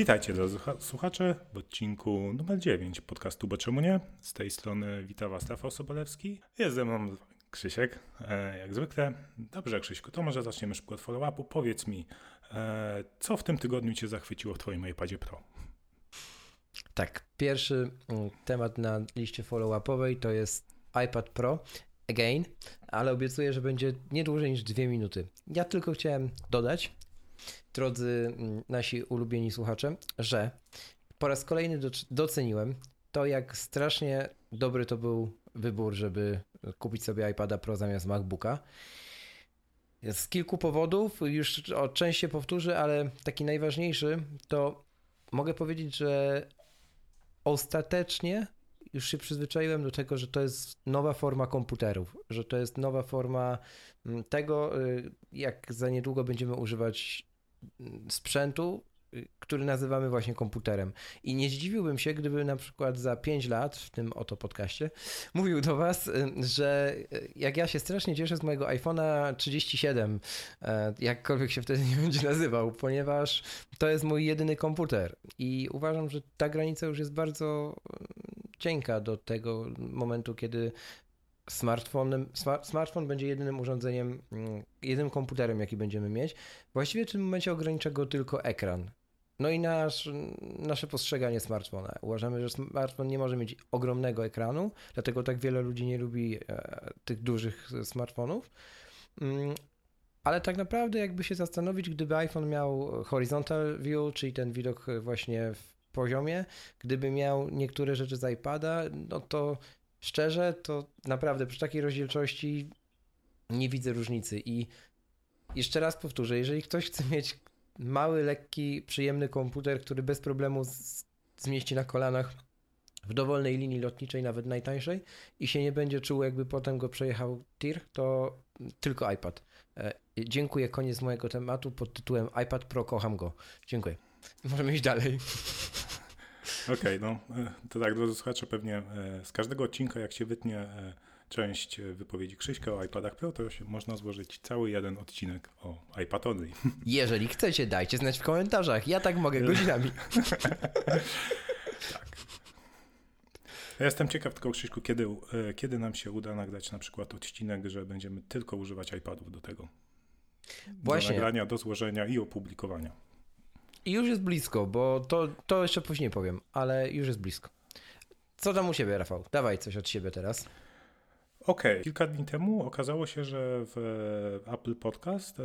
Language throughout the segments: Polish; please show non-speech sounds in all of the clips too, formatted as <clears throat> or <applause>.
Witajcie drodzy słuchacze w odcinku numer 9 podcastu Bo Czemu Nie? Z tej strony witam Was Rafał Sobolewski. Jest ze mną Krzysiek, e, jak zwykle. Dobrze Krzyśku, to może zaczniemy szybko od follow-upu. Powiedz mi, e, co w tym tygodniu Cię zachwyciło w Twoim iPadzie Pro? Tak, pierwszy mm, temat na liście follow-upowej to jest iPad Pro again, ale obiecuję, że będzie nie dłużej niż dwie minuty. Ja tylko chciałem dodać, drodzy mm, nasi ulubieni słuchacze, że po raz kolejny doceniłem to, jak strasznie dobry to był wybór, żeby kupić sobie iPada Pro zamiast MacBooka. Z kilku powodów, już o część się powtórzę, ale taki najważniejszy to mogę powiedzieć, że ostatecznie już się przyzwyczaiłem do tego, że to jest nowa forma komputerów, że to jest nowa forma mm, tego, y, jak za niedługo będziemy używać sprzętu, y, który nazywamy właśnie komputerem. I nie zdziwiłbym się, gdyby na przykład za 5 lat, w tym oto podcaście, mówił do Was, y, że y, jak ja się strasznie cieszę z mojego iPhone'a 37, jakkolwiek się wtedy nie będzie nazywał, ponieważ to jest mój jedyny komputer. I uważam, że ta granica już jest bardzo cienka do tego momentu, kiedy smartfonem, smartfon będzie jedynym urządzeniem, mm, jedynym komputerem, jaki będziemy mieć. Właściwie w tym momencie ogranicza go tylko ekran. No i nasz, nasze postrzeganie smartfona. Uważamy, że smartfon nie może mieć ogromnego ekranu, dlatego tak wiele ludzi nie lubi e, tych dużych smartfonów. Mm, ale tak naprawdę, jakby się zastanowić, gdyby iPhone miał horizontal view, czyli ten widok właśnie w poziomie, gdyby miał niektóre rzeczy z iPada, no to szczerze, to naprawdę przy takiej rozdzielczości nie widzę różnicy. I jeszcze raz powtórzę, jeżeli ktoś chce mieć mały, lekki, przyjemny komputer, który bez problemu z, zmieści na kolanach w dowolnej linii lotniczej, nawet najtańszej, i się nie będzie czuł, jakby potem go przejechał tir, to tylko iPad. E, dziękuję, koniec mojego tematu pod tytułem iPad Pro, kocham go. Dziękuję. Możemy iść dalej. Okej, okay, no to tak, drodzy słuchacze, pewnie e, z każdego odcinka, jak się wytnie e, część wypowiedzi Krzyśka o iPadach Pro, to się można złożyć cały jeden odcinek o iPad Only. <laughs> Jeżeli chcecie, dajcie znać w komentarzach. Ja tak mogę godzinami. <laughs> tak. Ja jestem ciekaw tylko, Krzyśku, kiedy, e, kiedy nam się uda nagrać na przykład odcinek, że będziemy tylko używać iPadów do tego. Właśnie. Do nagrania, do złożenia i opublikowania. I już jest blisko, bo to, to jeszcze później powiem, ale już jest blisko. Co tam u siebie, Rafał? Dawaj coś od siebie teraz. Okej, okay. kilka dni temu okazało się, że w Apple Podcast e,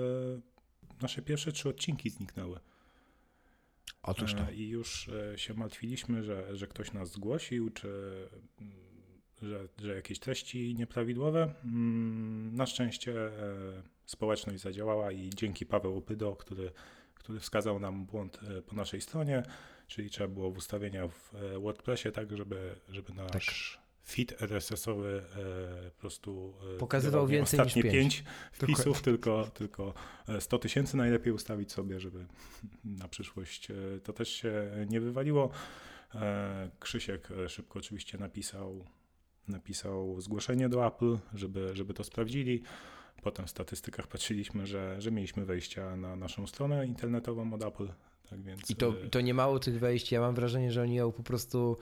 nasze pierwsze trzy odcinki zniknęły. Otóż to. E, I już e, się martwiliśmy, że, że ktoś nas zgłosił, czy mm, że, że jakieś treści nieprawidłowe. Mm, na szczęście społeczność zadziałała i dzięki Paweł Opydo, który który wskazał nam błąd e, po naszej stronie, czyli trzeba było w ustawienia w e, WordPressie tak, żeby, żeby nasz tak. feed RSS-owy e, po prostu pokazywał więcej ostatnie niż 5 <laughs> wpisów, tylko, tylko 100 tysięcy najlepiej ustawić sobie, żeby <laughs> na przyszłość to też się nie wywaliło. Krzysiek szybko oczywiście napisał, napisał zgłoszenie do Apple, żeby, żeby to sprawdzili. Potem w statystykach patrzyliśmy, że, że mieliśmy wejścia na naszą stronę internetową od Apple. Tak więc... I to, e, to nie mało tych wejść. Ja mam wrażenie, że oni ją po prostu.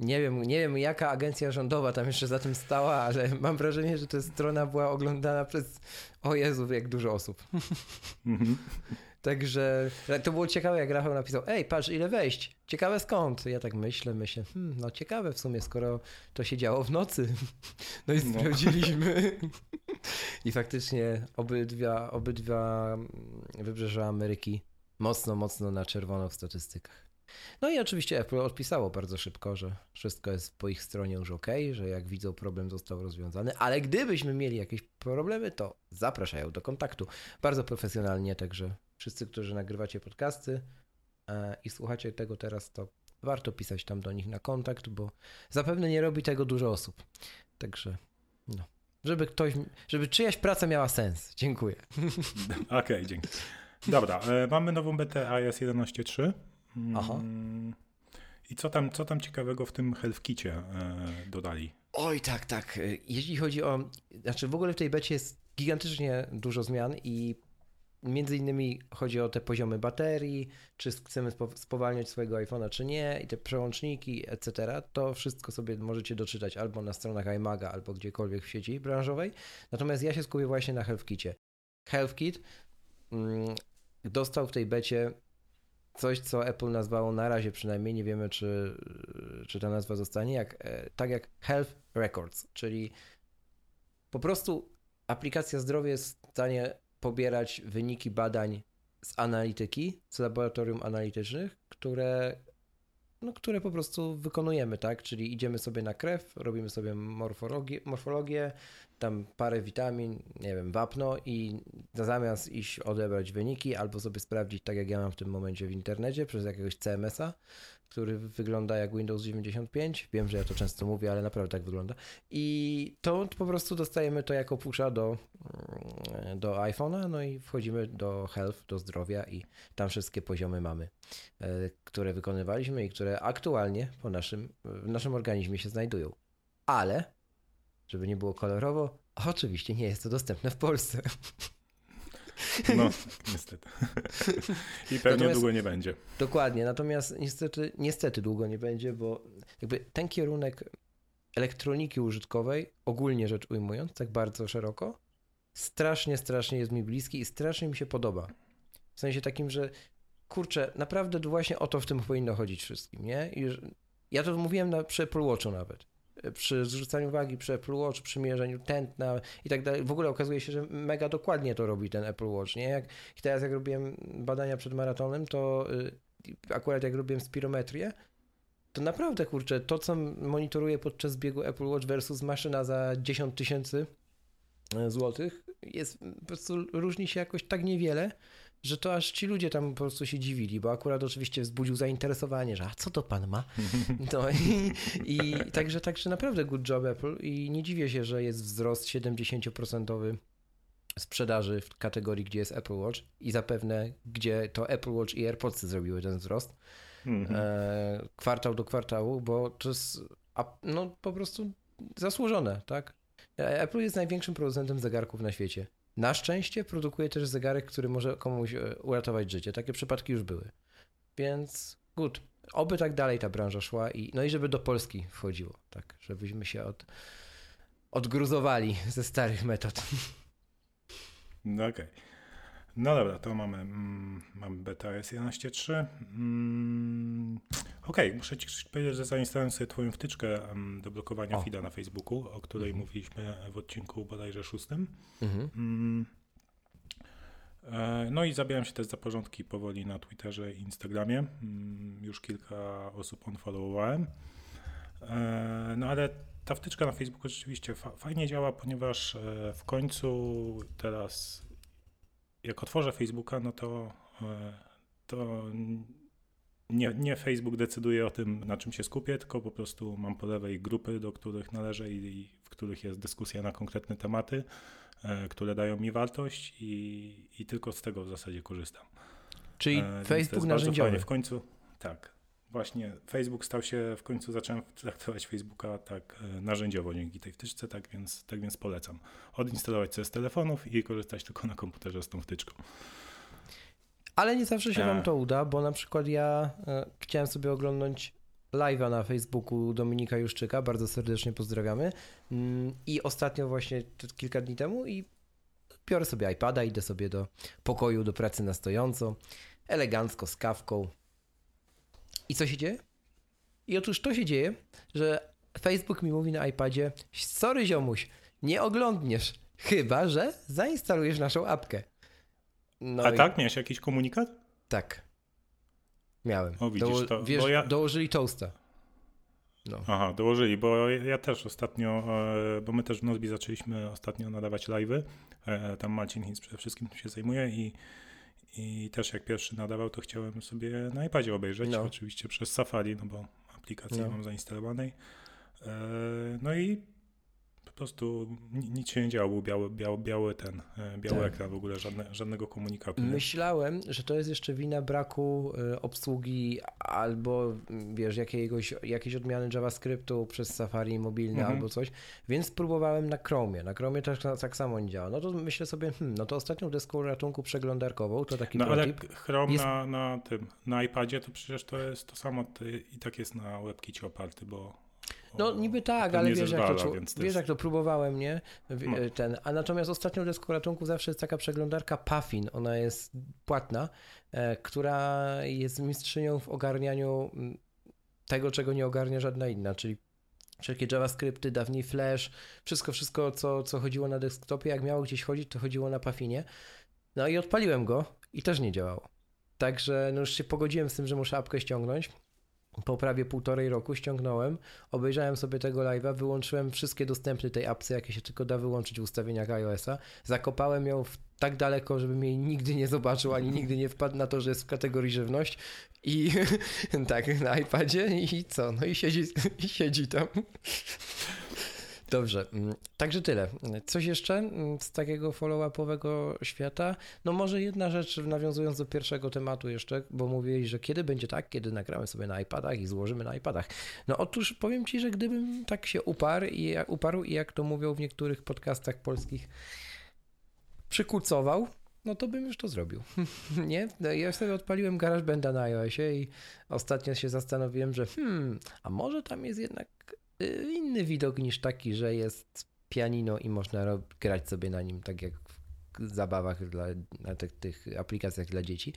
Nie wiem, nie wiem jaka agencja rządowa tam jeszcze za tym stała, ale <laughs> mam wrażenie, że ta strona była oglądana przez, o Jezu, jak dużo osób. Także to było ciekawe, jak Rafał napisał, ej, patrz, ile wejść. Ciekawe skąd? Ja tak myślę, myślę, hmm, no ciekawe w sumie, skoro to się działo w nocy. <laughs> No i no. sprawdziliśmy. No. <laughs> I faktycznie obydwa, obydwa wybrzeża Ameryki mocno, mocno na czerwono w statystykach. No i oczywiście Apple odpisało bardzo szybko, że wszystko jest po ich stronie już ok, że jak widzą problem został rozwiązany, ale gdybyśmy mieli jakieś problemy, to zapraszają do kontaktu. Bardzo profesjonalnie, także wszyscy, którzy nagrywacie podcasty e, i słuchacie tego teraz, to warto pisać tam do nich na kontakt, bo zapewne nie robi tego dużo osób. Także no. Żeby ktoś, żeby czyjaś praca miała sens. Dziękuję. <laughs> Okej, okay, dzięki. Dobra, e, mamy nową betę iOS 11.3. Aha. Mm, I co tam, co tam ciekawego w tym HealthKicie e, dodali? Oj, tak, tak. Jeśli chodzi o. Znaczy, w ogóle w tej becie jest gigantycznie dużo zmian i między innymi chodzi o te poziomy baterii, czy chcemy spowalniać swojego iPhone'a, czy nie, i te przełączniki, etc. To wszystko sobie możecie doczytać albo na stronach iMaga, albo gdziekolwiek w sieci branżowej. Natomiast ja się skupię właśnie na HealthKicie. HealthKit mm, dostał w tej becie coś, co Apple nazwało na razie przynajmniej, nie wiemy czy, czy ta nazwa zostanie, jak, e, tak jak Health Records, czyli po prostu aplikacja zdrowie jest w stanie pobierać wyniki badań z analityki, z laboratorium analitycznych, które, no, które po prostu wykonujemy, tak? Czyli idziemy sobie na krew, robimy sobie morfologię, morfologię tam parę witamin, nie wiem, wapno i zamiast iść odebrać wyniki albo sobie sprawdzić, tak jak ja mam w tym momencie w internecie, przez jakiegoś CMS-a, który wygląda jak Windows 95. Wiem, że ja to często mówię, ale naprawdę tak wygląda. I to po prostu dostajemy to jako pusza do, mm, do iPhone'a, no i wchodzimy do Health, do zdrowia i tam wszystkie poziomy mamy, e, które wykonywaliśmy i które aktualnie po naszym, w naszym organizmie się znajdują. Ale, żeby nie było kolorowo, oczywiście nie jest to dostępne w Polsce. <laughs> No, <laughs> niestety. I pewnie natomiast, długo nie będzie. Dokładnie, natomiast niestety, niestety długo nie będzie, bo jakby ten kierunek elektroniki użytkowej, ogólnie rzecz ujmując, tak bardzo szeroko, strasznie, strasznie jest mi bliski i strasznie mi się podoba. W sensie takim, że kurczę, naprawdę właśnie o to w tym powinno chodzić wszystkim, nie? I ja to mówiłem na, przy Apple Watchu nawet przy zrzucaniu wagi, przy Apple Watch, przy mierzeniu tętna i tak dalej. W ogóle okazuje się, że mega dokładnie to robi ten Apple Watch, nie? Jak, teraz jak robiłem badania przed maratonem, to y, akurat jak robiłem spirometrię, to naprawdę, kurczę, to co monitoruję podczas biegu Apple Watch versus maszyna za 10 tysięcy e, złotych, jest po prostu różni się jakoś tak niewiele, że to aż ci ludzie tam po prostu się dziwili, bo akurat oczywiście wzbudził zainteresowanie, że a co to pan ma? <laughs> No i, i także, także naprawdę good job Apple i nie dziwię się, że jest wzrost 70% sprzedaży w kategorii, gdzie jest Apple Watch i zapewne, gdzie to Apple Watch i AirPods zrobiły ten wzrost mm-hmm. e, kwartał do kwartału, bo to jest no, po prostu zasłużone, tak? E, Apple jest największym producentem zegarków na świecie. Na szczęście produkuje też zegarek, który może komuś e, uratować życie. Takie przypadki już były. Więc good. Oby tak dalej ta branża szła i no i żeby do Polski wchodziło, tak, żebyśmy się od, odgruzowali ze starych metod. No okej. Okay. No dobra, to mamy, mm, mamy beta S 11.3. Mm, Okej, okay, muszę ci powiedzieć, że zainstalowałem sobie twoją wtyczkę um, do blokowania o. feeda na Facebooku, o której mhm. mówiliśmy w odcinku bodajże szóstym. Mhm. Mm, e, no i zabieram się też za porządki powoli na Twitterze i Instagramie. Mm, już kilka osób unfollowowałem. E, no ale ta wtyczka na Facebooku rzeczywiście fa fajnie działa, ponieważ e, w końcu teraz jak otworzę Facebooka, no to, e, to nie, nie Facebook decyduje o tym, na czym się skupię, tylko po prostu mam po lewej grupy, do których należę i, w których jest dyskusja na konkretne tematy, e, które dają mi wartość i, i tylko z tego w zasadzie korzystam. Czyli e, Facebook narzędziowy. W końcu, tak. Właśnie Facebook stał się, w końcu zacząłem traktować Facebooka tak e, narzędziowo dzięki tej wtyczce, tak więc, tak więc polecam. Odinstalować sobie z telefonów i korzystać tylko na komputerze z tą wtyczką. Ale nie zawsze się wam to uda, bo na przykład ja e, chciałem sobie oglądać live'a na Facebooku Dominika Juszczyka, bardzo serdecznie pozdrawiamy. Mm, I ostatnio właśnie kilka dni temu i biorę sobie iPada, idę sobie do pokoju, do pracy na stojąco, elegancko z kawką. I co się dzieje? I otóż to się dzieje, że Facebook mi mówi na iPadzie, sorry ziomuś, nie oglądniesz, chyba że zainstalujesz naszą apkę. No A i... tak? Miałeś jakiś komunikat? Tak. Miałem. O, widzisz, Doło- to- wiesz, bo ja- Dołożyli toasta. No. Aha, dołożyli, bo ja też ostatnio, e, bo my też w Nozbi zaczęliśmy ostatnio nadawać live'y. E, Tam Marcin Hinz przede wszystkim tym się zajmuje i, i też jak pierwszy nadawał, to chciałem sobie na iPadzie obejrzeć, No. oczywiście przez Safari, no bo aplikacji No. mam zainstalowanej. E, No i prostu ni- nic się nie działo, był biały, biały, biały ten, e, biały Tak. ekran, w ogóle żadne, żadnego komunikatu. nie? Myślałem, że to jest jeszcze wina braku y, obsługi albo wiesz, jakiegoś, jakiejś odmiany JavaScriptu przez Safari mobilne Mhm. albo coś, więc próbowałem na Chromie. Na Chromie też tak, samo nie działa. No to myślę sobie, hmm, no to ostatnią deską ratunku przeglądarkową, to taki No ale. Chrome Jest- na, na tym, na iPadzie to przecież to jest to samo to i tak jest na WebKicie oparty, bo No niby tak, ale wiesz, jak to, zezwala, więc to wiesz jest- jak to próbowałem, nie? W- No. e, Ten. A natomiast ostatnią deską ratunku zawsze jest taka przeglądarka Puffin. Ona jest płatna, e, która jest mistrzynią w ogarnianiu mm, tego, czego nie ogarnia żadna inna, czyli wszelkie JavaScripty, dawniej Flash, wszystko, wszystko, co, co chodziło na desktopie, jak miało gdzieś chodzić, to chodziło na Puffinie. No i odpaliłem go i też nie działało. Także no już się pogodziłem z tym, że muszę apkę ściągnąć. Po prawie półtorej roku ściągnąłem, obejrzałem sobie tego live'a, wyłączyłem wszystkie dostępne tej apce, jakie się tylko da wyłączyć w ustawieniach iOS-a, zakopałem ją tak daleko, żebym jej nigdy nie zobaczył, ani nigdy nie wpadł na to, że jest w kategorii żywność. I <laughs> tak, na iPadzie i co, no i siedzi, i siedzi tam. Dobrze, mm, także tyle. Coś jeszcze mm, z takiego follow-upowego świata? No może jedna rzecz, nawiązując do pierwszego tematu jeszcze, bo mówiłeś, że kiedy będzie tak, kiedy nagramy sobie na iPadach i złożymy na iPadach. No otóż powiem Ci, że gdybym tak się uparł i, uparł i jak to mówią w niektórych podcastach polskich, przykucował, no to bym już to zrobił. <laughs> Nie? No, ja sobie odpaliłem GarageBanda na iOSie i ostatnio się zastanowiłem, że hmm, a może tam jest jednak inny widok niż taki, że jest pianino i można grać sobie na nim tak jak w zabawach dla, na tych, tych aplikacjach dla dzieci.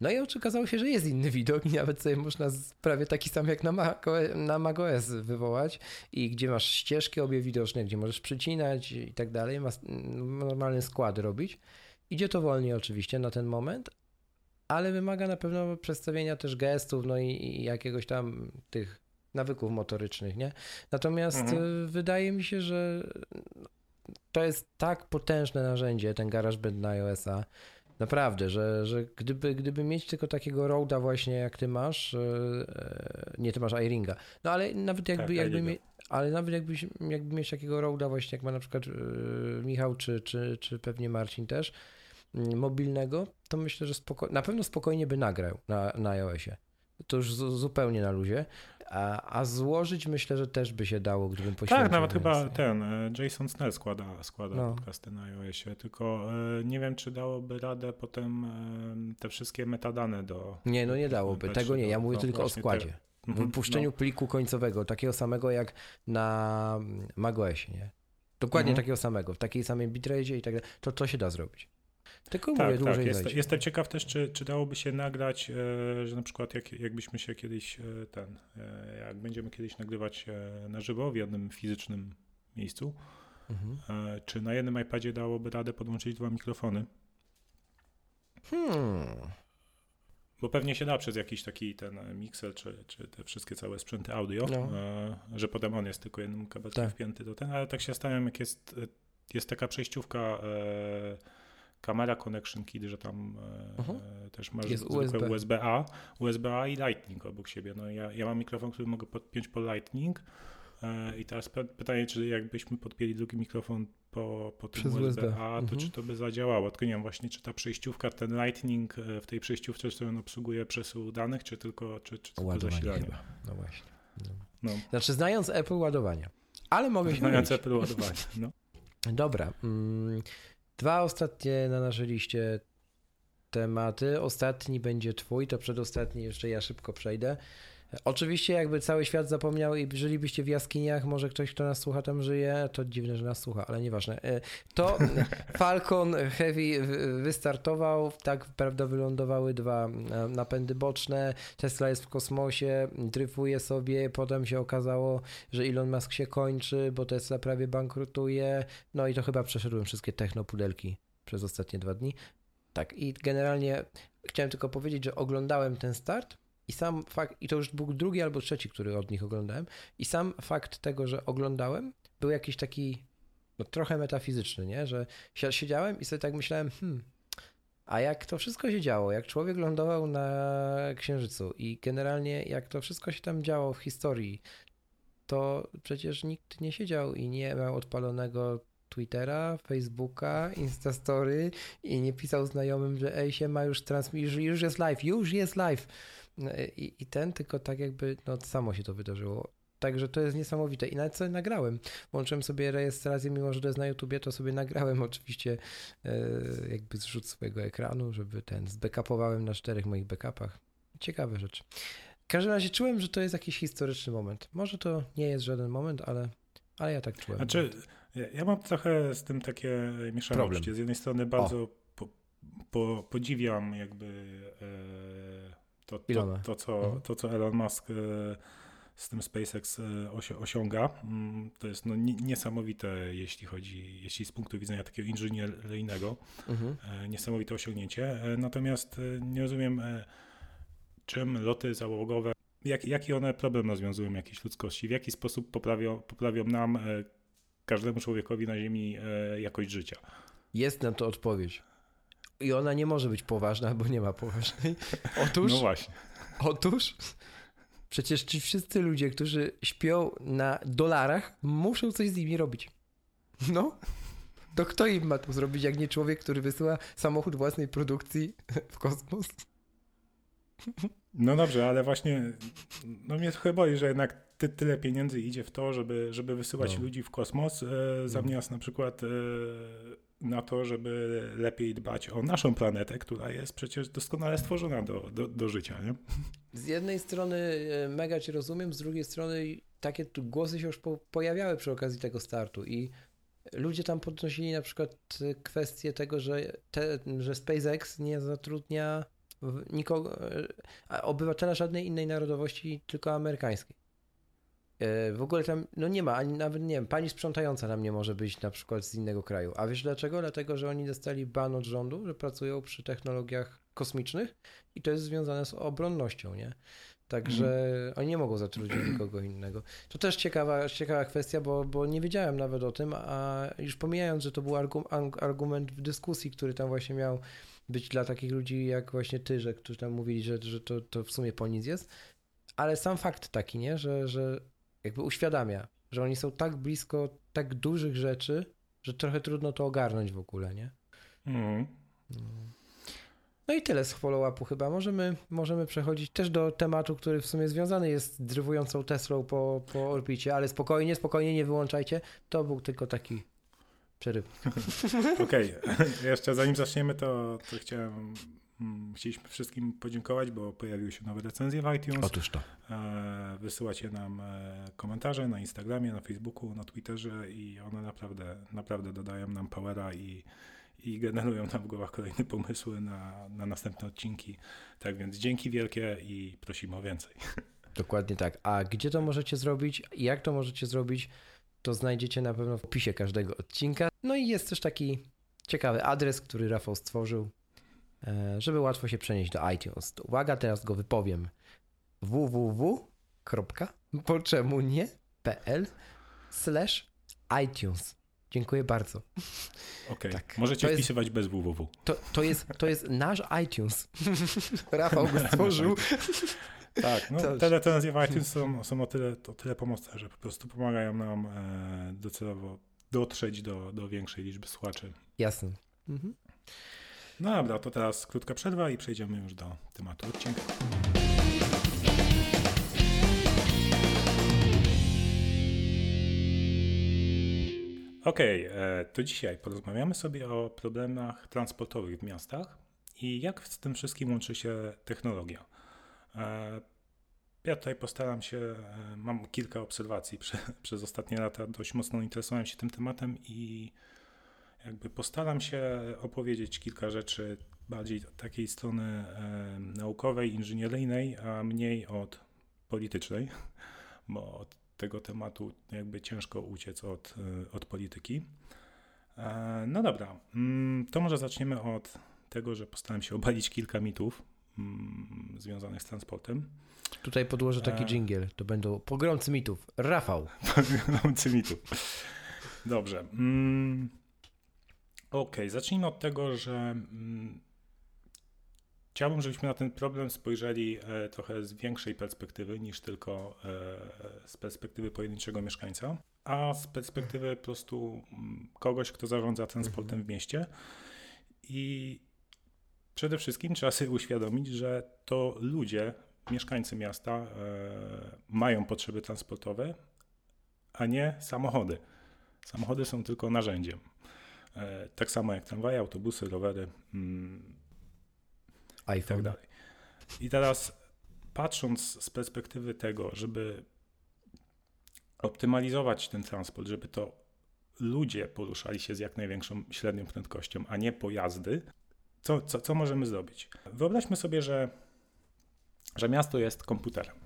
No i okazało się, że jest inny widok i nawet sobie można prawie taki sam jak na, Mac, na macOS wywołać i gdzie masz ścieżki obie widoczne, gdzie możesz przycinać i tak dalej, masz normalny skład robić. Idzie to wolniej oczywiście na ten moment, ale wymaga na pewno przedstawienia też gestów, no i, i jakiegoś tam tych nawyków motorycznych, nie? Natomiast Mhm. y, wydaje mi się, że to jest tak potężne narzędzie, ten GarageBand na iOS-a, naprawdę, że, że gdyby, gdyby mieć tylko takiego roada właśnie jak ty masz, y, y, nie, ty masz iRinga, no ale nawet jakby, Tak, jakby mie- ale nawet jakbyś, jakby mieć takiego roada właśnie jak ma na przykład y, Michał czy, czy, czy pewnie Marcin też, mobilnego, to myślę, że spoko- na pewno spokojnie by nagrał na, na iOSie. To już zu- zupełnie na luzie. A, a złożyć myślę, że też by się dało, gdybym poświęcił Tak, nawet chyba więcej. ten e, Jason Snell składa, składa No. podcasty na iOSie, tylko e, nie wiem, czy dałoby radę potem e, te wszystkie metadane do... Nie, no nie dałoby. Tego nie. Ja mówię no tylko o składzie. te- W Mhm, wypuszczeniu pliku końcowego, takiego samego jak na macOSie, nie? Dokładnie Mhm. takiego samego, w takiej samej bitrate i tak dalej. To, to się da zrobić. Tylko No. mówię, Tak, dłużej tak. Jest, jestem ciekaw też, czy, czy dałoby się nagrać, e, że na przykład jak, jakbyśmy się kiedyś e, ten, e, jak będziemy kiedyś nagrywać e, na żywo w jednym fizycznym miejscu, Mhm. e, czy na jednym iPadzie dałoby radę podłączyć dwa mikrofony? Hmm. Bo pewnie się da przez jakiś taki ten mixer, czy, czy te wszystkie całe sprzęty audio, No. e, że potem on jest tylko jednym kabelkiem Tak. wpięty do ten, ale tak się zastanawiam, jak jest, jest taka przejściówka kamera connection kit, że tam e, Mhm. też masz Jest USB. USB-A, USB-A i Lightning obok siebie. No ja, ja mam mikrofon, który mogę podpiąć po Lightning e, i teraz pytanie, czy jakbyśmy podpięli drugi mikrofon po, po tym Przez USB. USB-A, to Mhm. czy to by zadziałało? Tylko nie wiem właśnie, czy ta przejściówka, ten Lightning e, w tej przejściówce, on obsługuje przesył danych, czy tylko, czy, czy tylko Ładowanie zasilanie? chyba. No właśnie. No. No, Znaczy znając Apple ładowania. Ale mogę się znając mylić. Apple ładowanie. No. <laughs> Dobra. Dwa ostatnie na naszej liście tematy. Ostatni będzie twój, to przedostatni jeszcze ja szybko przejdę. Oczywiście jakby cały świat zapomniał i żylibyście w jaskiniach, może ktoś, kto nas słucha tam żyje, to dziwne, że nas słucha, ale nieważne. E, To <laughs> Falcon Heavy wystartował, tak prawda wylądowały dwa e, napędy boczne, Tesla jest w kosmosie, dryfuje sobie, potem się okazało, że Elon Musk się kończy, bo Tesla prawie bankrutuje, no i to chyba przeszedłem wszystkie technopudelki przez ostatnie dwa dni. Tak, i generalnie chciałem tylko powiedzieć, że oglądałem ten start I sam fakt, i to już był drugi albo trzeci, który od nich oglądałem, i sam fakt tego, że oglądałem, był jakiś taki no, trochę metafizyczny, nie? Że siedziałem i sobie tak myślałem, hmm, a jak to wszystko się działo, jak człowiek lądował na Księżycu i generalnie jak to wszystko się tam działo w historii, to przecież nikt nie siedział i nie miał odpalonego Twittera, Facebooka, Instastory i nie pisał znajomym, że ej, się ma już transmisja, już jest live, już jest live. No I, I, ten tylko tak jakby, no samo się to wydarzyło. Także to jest niesamowite. I nawet sobie nagrałem. Włączyłem sobie rejestrację, mimo że to jest na YouTubie, to sobie nagrałem <laughs> oczywiście e, jakby zrzut swojego ekranu, żeby ten, zbackupowałem na czterech moich backupach. Ciekawe rzeczy. W każdym razie czułem, że to jest jakiś historyczny moment. Może to nie jest żaden moment, ale, ale ja tak czułem. Znaczy, ja, ja mam trochę z tym takie mieszane uczucie. Z jednej strony bardzo po, po, podziwiam jakby e, to, to, to, co, mhm. to, co Elon Musk e, z tym SpaceX e, osiąga. Mm, to jest no, niesamowite, jeśli chodzi, jeśli z punktu widzenia takiego inżynieryjnego, mhm. E, niesamowite osiągnięcie. Natomiast nie rozumiem, czym loty załogowe, jak, jaki one problem rozwiązują jakiejś ludzkości, w jaki sposób poprawią, poprawią nam, każdemu człowiekowi na Ziemi, jakość życia. Jest na to odpowiedź. I ona nie może być poważna, bo nie ma poważnej. Otóż. No właśnie. Otóż. Przecież ci wszyscy ludzie, którzy śpią na dolarach, muszą coś z nimi robić. No. To kto im ma to zrobić, jak nie człowiek, który wysyła samochód własnej produkcji w kosmos? No dobrze, ale właśnie no mnie trochę boi, że jednak ty, tyle pieniędzy idzie w to, żeby, żeby wysyłać no. ludzi w kosmos, e, zamiast na przykład e, na to, żeby lepiej dbać o naszą planetę, która jest przecież doskonale stworzona do, do, do życia. Nie? Z jednej strony e, mega cię rozumiem, z drugiej strony takie głosy się już po, pojawiały przy okazji tego startu i ludzie tam podnosili na przykład kwestię tego, że, te, że SpaceX nie zatrudnia nikogo, e, obywatela żadnej innej narodowości, tylko amerykańskiej. E, w ogóle tam, no nie ma, ani nawet nie wiem, pani sprzątająca tam nie może być na przykład z innego kraju. A wiesz dlaczego? Dlatego, że oni dostali ban od rządu, że pracują przy technologiach kosmicznych i to jest związane z obronnością, nie? Także mm. oni nie mogą zatrudnić nikogo innego. To też ciekawa, ciekawa kwestia, bo, bo nie wiedziałem nawet o tym, a już pomijając, że to był argument w dyskusji, który tam właśnie miał być dla takich ludzi jak właśnie ty, że, którzy tam mówili, że, że to, to w sumie po nic jest, ale sam fakt taki, nie? Że, że jakby uświadamia, że oni są tak blisko tak dużych rzeczy, że trochę trudno to ogarnąć w ogóle, nie? Mm. No i tyle z follow-upu chyba. Możemy, możemy przechodzić też do tematu, który w sumie związany jest z drywującą Teslą po, po orbicie, ale spokojnie, spokojnie, nie wyłączajcie. To był tylko taki przeryw. <laughs> Okej, okay. <laughs> jeszcze zanim zaczniemy, to, to chciałem chcieliśmy wszystkim podziękować, bo pojawiły się nowe recenzje w iTunes. Otóż to. E, wysyłacie nam e, komentarze na Instagramie, na Facebooku, na Twitterze i one naprawdę, naprawdę dodają nam powera i, i generują nam w głowach kolejne pomysły na, na następne odcinki. Tak więc dzięki wielkie i prosimy o więcej. <laughs> Dokładnie tak. A gdzie to możecie zrobić? Jak to możecie zrobić? To znajdziecie na pewno w opisie każdego odcinka. No i jest też taki ciekawy adres, który Rafał stworzył żeby łatwo się przenieść do iTunes. Uwaga, teraz go wypowiem. www. Po czemu nie? pl slash iTunes. Dziękuję bardzo. Okej, okay. tak. możecie to wpisywać jest, bez www. To, to, jest, to jest nasz iTunes. <laughs> Rafał go stworzył. tak, no, te recenzje w iTunes są, są o, tyle, o tyle pomocne, że po prostu pomagają nam e, docelowo dotrzeć do, do większej liczby słuchaczy. Jasne. Mhm. No dobra, to teraz krótka przerwa i przejdziemy już do tematu odcinka. Okej, okay, e, to dzisiaj porozmawiamy sobie o problemach transportowych w miastach i jak z tym wszystkim łączy się technologia. E, ja tutaj postaram się, e, mam kilka obserwacji prze, <laughs> przez ostatnie lata, dość mocno interesowałem się tym tematem i jakby postaram się opowiedzieć kilka rzeczy bardziej takiej strony e, naukowej, inżynieryjnej, a mniej od politycznej, <laughs> bo od tego tematu jakby ciężko uciec od, e, od polityki. E, no dobra, mm, to może zaczniemy od tego, że postaram się obalić kilka mitów mm, związanych z transportem. Tutaj podłożę taki dżingiel. To będą pogromcy mitów. Rafał. <laughs> Pogromcy mitów. Dobrze. Okej, zacznijmy od tego, że mm, chciałbym, żebyśmy na ten problem spojrzeli e, trochę z większej perspektywy niż tylko e, z perspektywy pojedynczego mieszkańca, a z perspektywy po prostu mm, kogoś, kto zarządza transportem w mieście. I przede wszystkim trzeba sobie uświadomić, że to ludzie, mieszkańcy miasta e, mają potrzeby transportowe, a nie samochody. Samochody są tylko narzędziem. E, tak samo jak tramwaje, autobusy, rowery mm, i tak dalej. I teraz patrząc z perspektywy tego, żeby optymalizować ten transport, żeby to ludzie poruszali się z jak największą średnią prędkością, a nie pojazdy, co, co, co możemy zrobić? Wyobraźmy sobie, że, że miasto jest komputerem.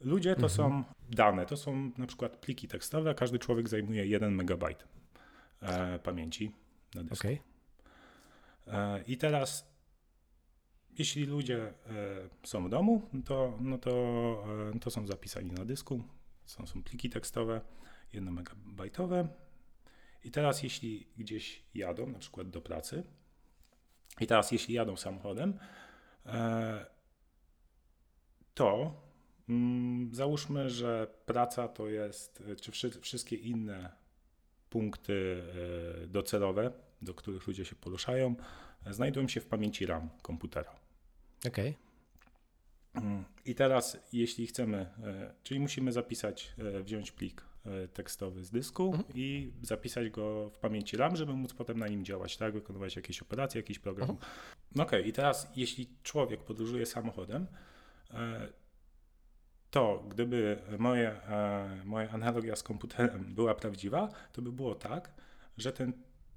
Ludzie to Mhm. są dane, to są na przykład pliki tekstowe, każdy człowiek zajmuje 1 megabajt e, pamięci na dysku. Okej. E, I teraz, jeśli ludzie e, są w domu, to, no to, e, to są zapisani na dysku, są, są pliki tekstowe, 1 megabajtowe. I teraz, jeśli gdzieś jadą, na przykład do pracy, i teraz, jeśli jadą samochodem, e, to mm, załóżmy, że praca to jest, czy wszy, wszystkie inne punkty e, docelowe, do których ludzie się poruszają, znajdują się w pamięci RAM komputera. Okej. Mm, I teraz, jeśli chcemy, e, czyli musimy zapisać, e, wziąć plik tekstowy z dysku Mhm. i zapisać go w pamięci RAM, żeby móc potem na nim działać, tak? Wykonywać jakieś operacje, jakiś program. Mhm. No Okej, i teraz, jeśli człowiek podróżuje samochodem, to gdyby moje, e, moja analogia z komputerem była prawdziwa, to by było tak, że ten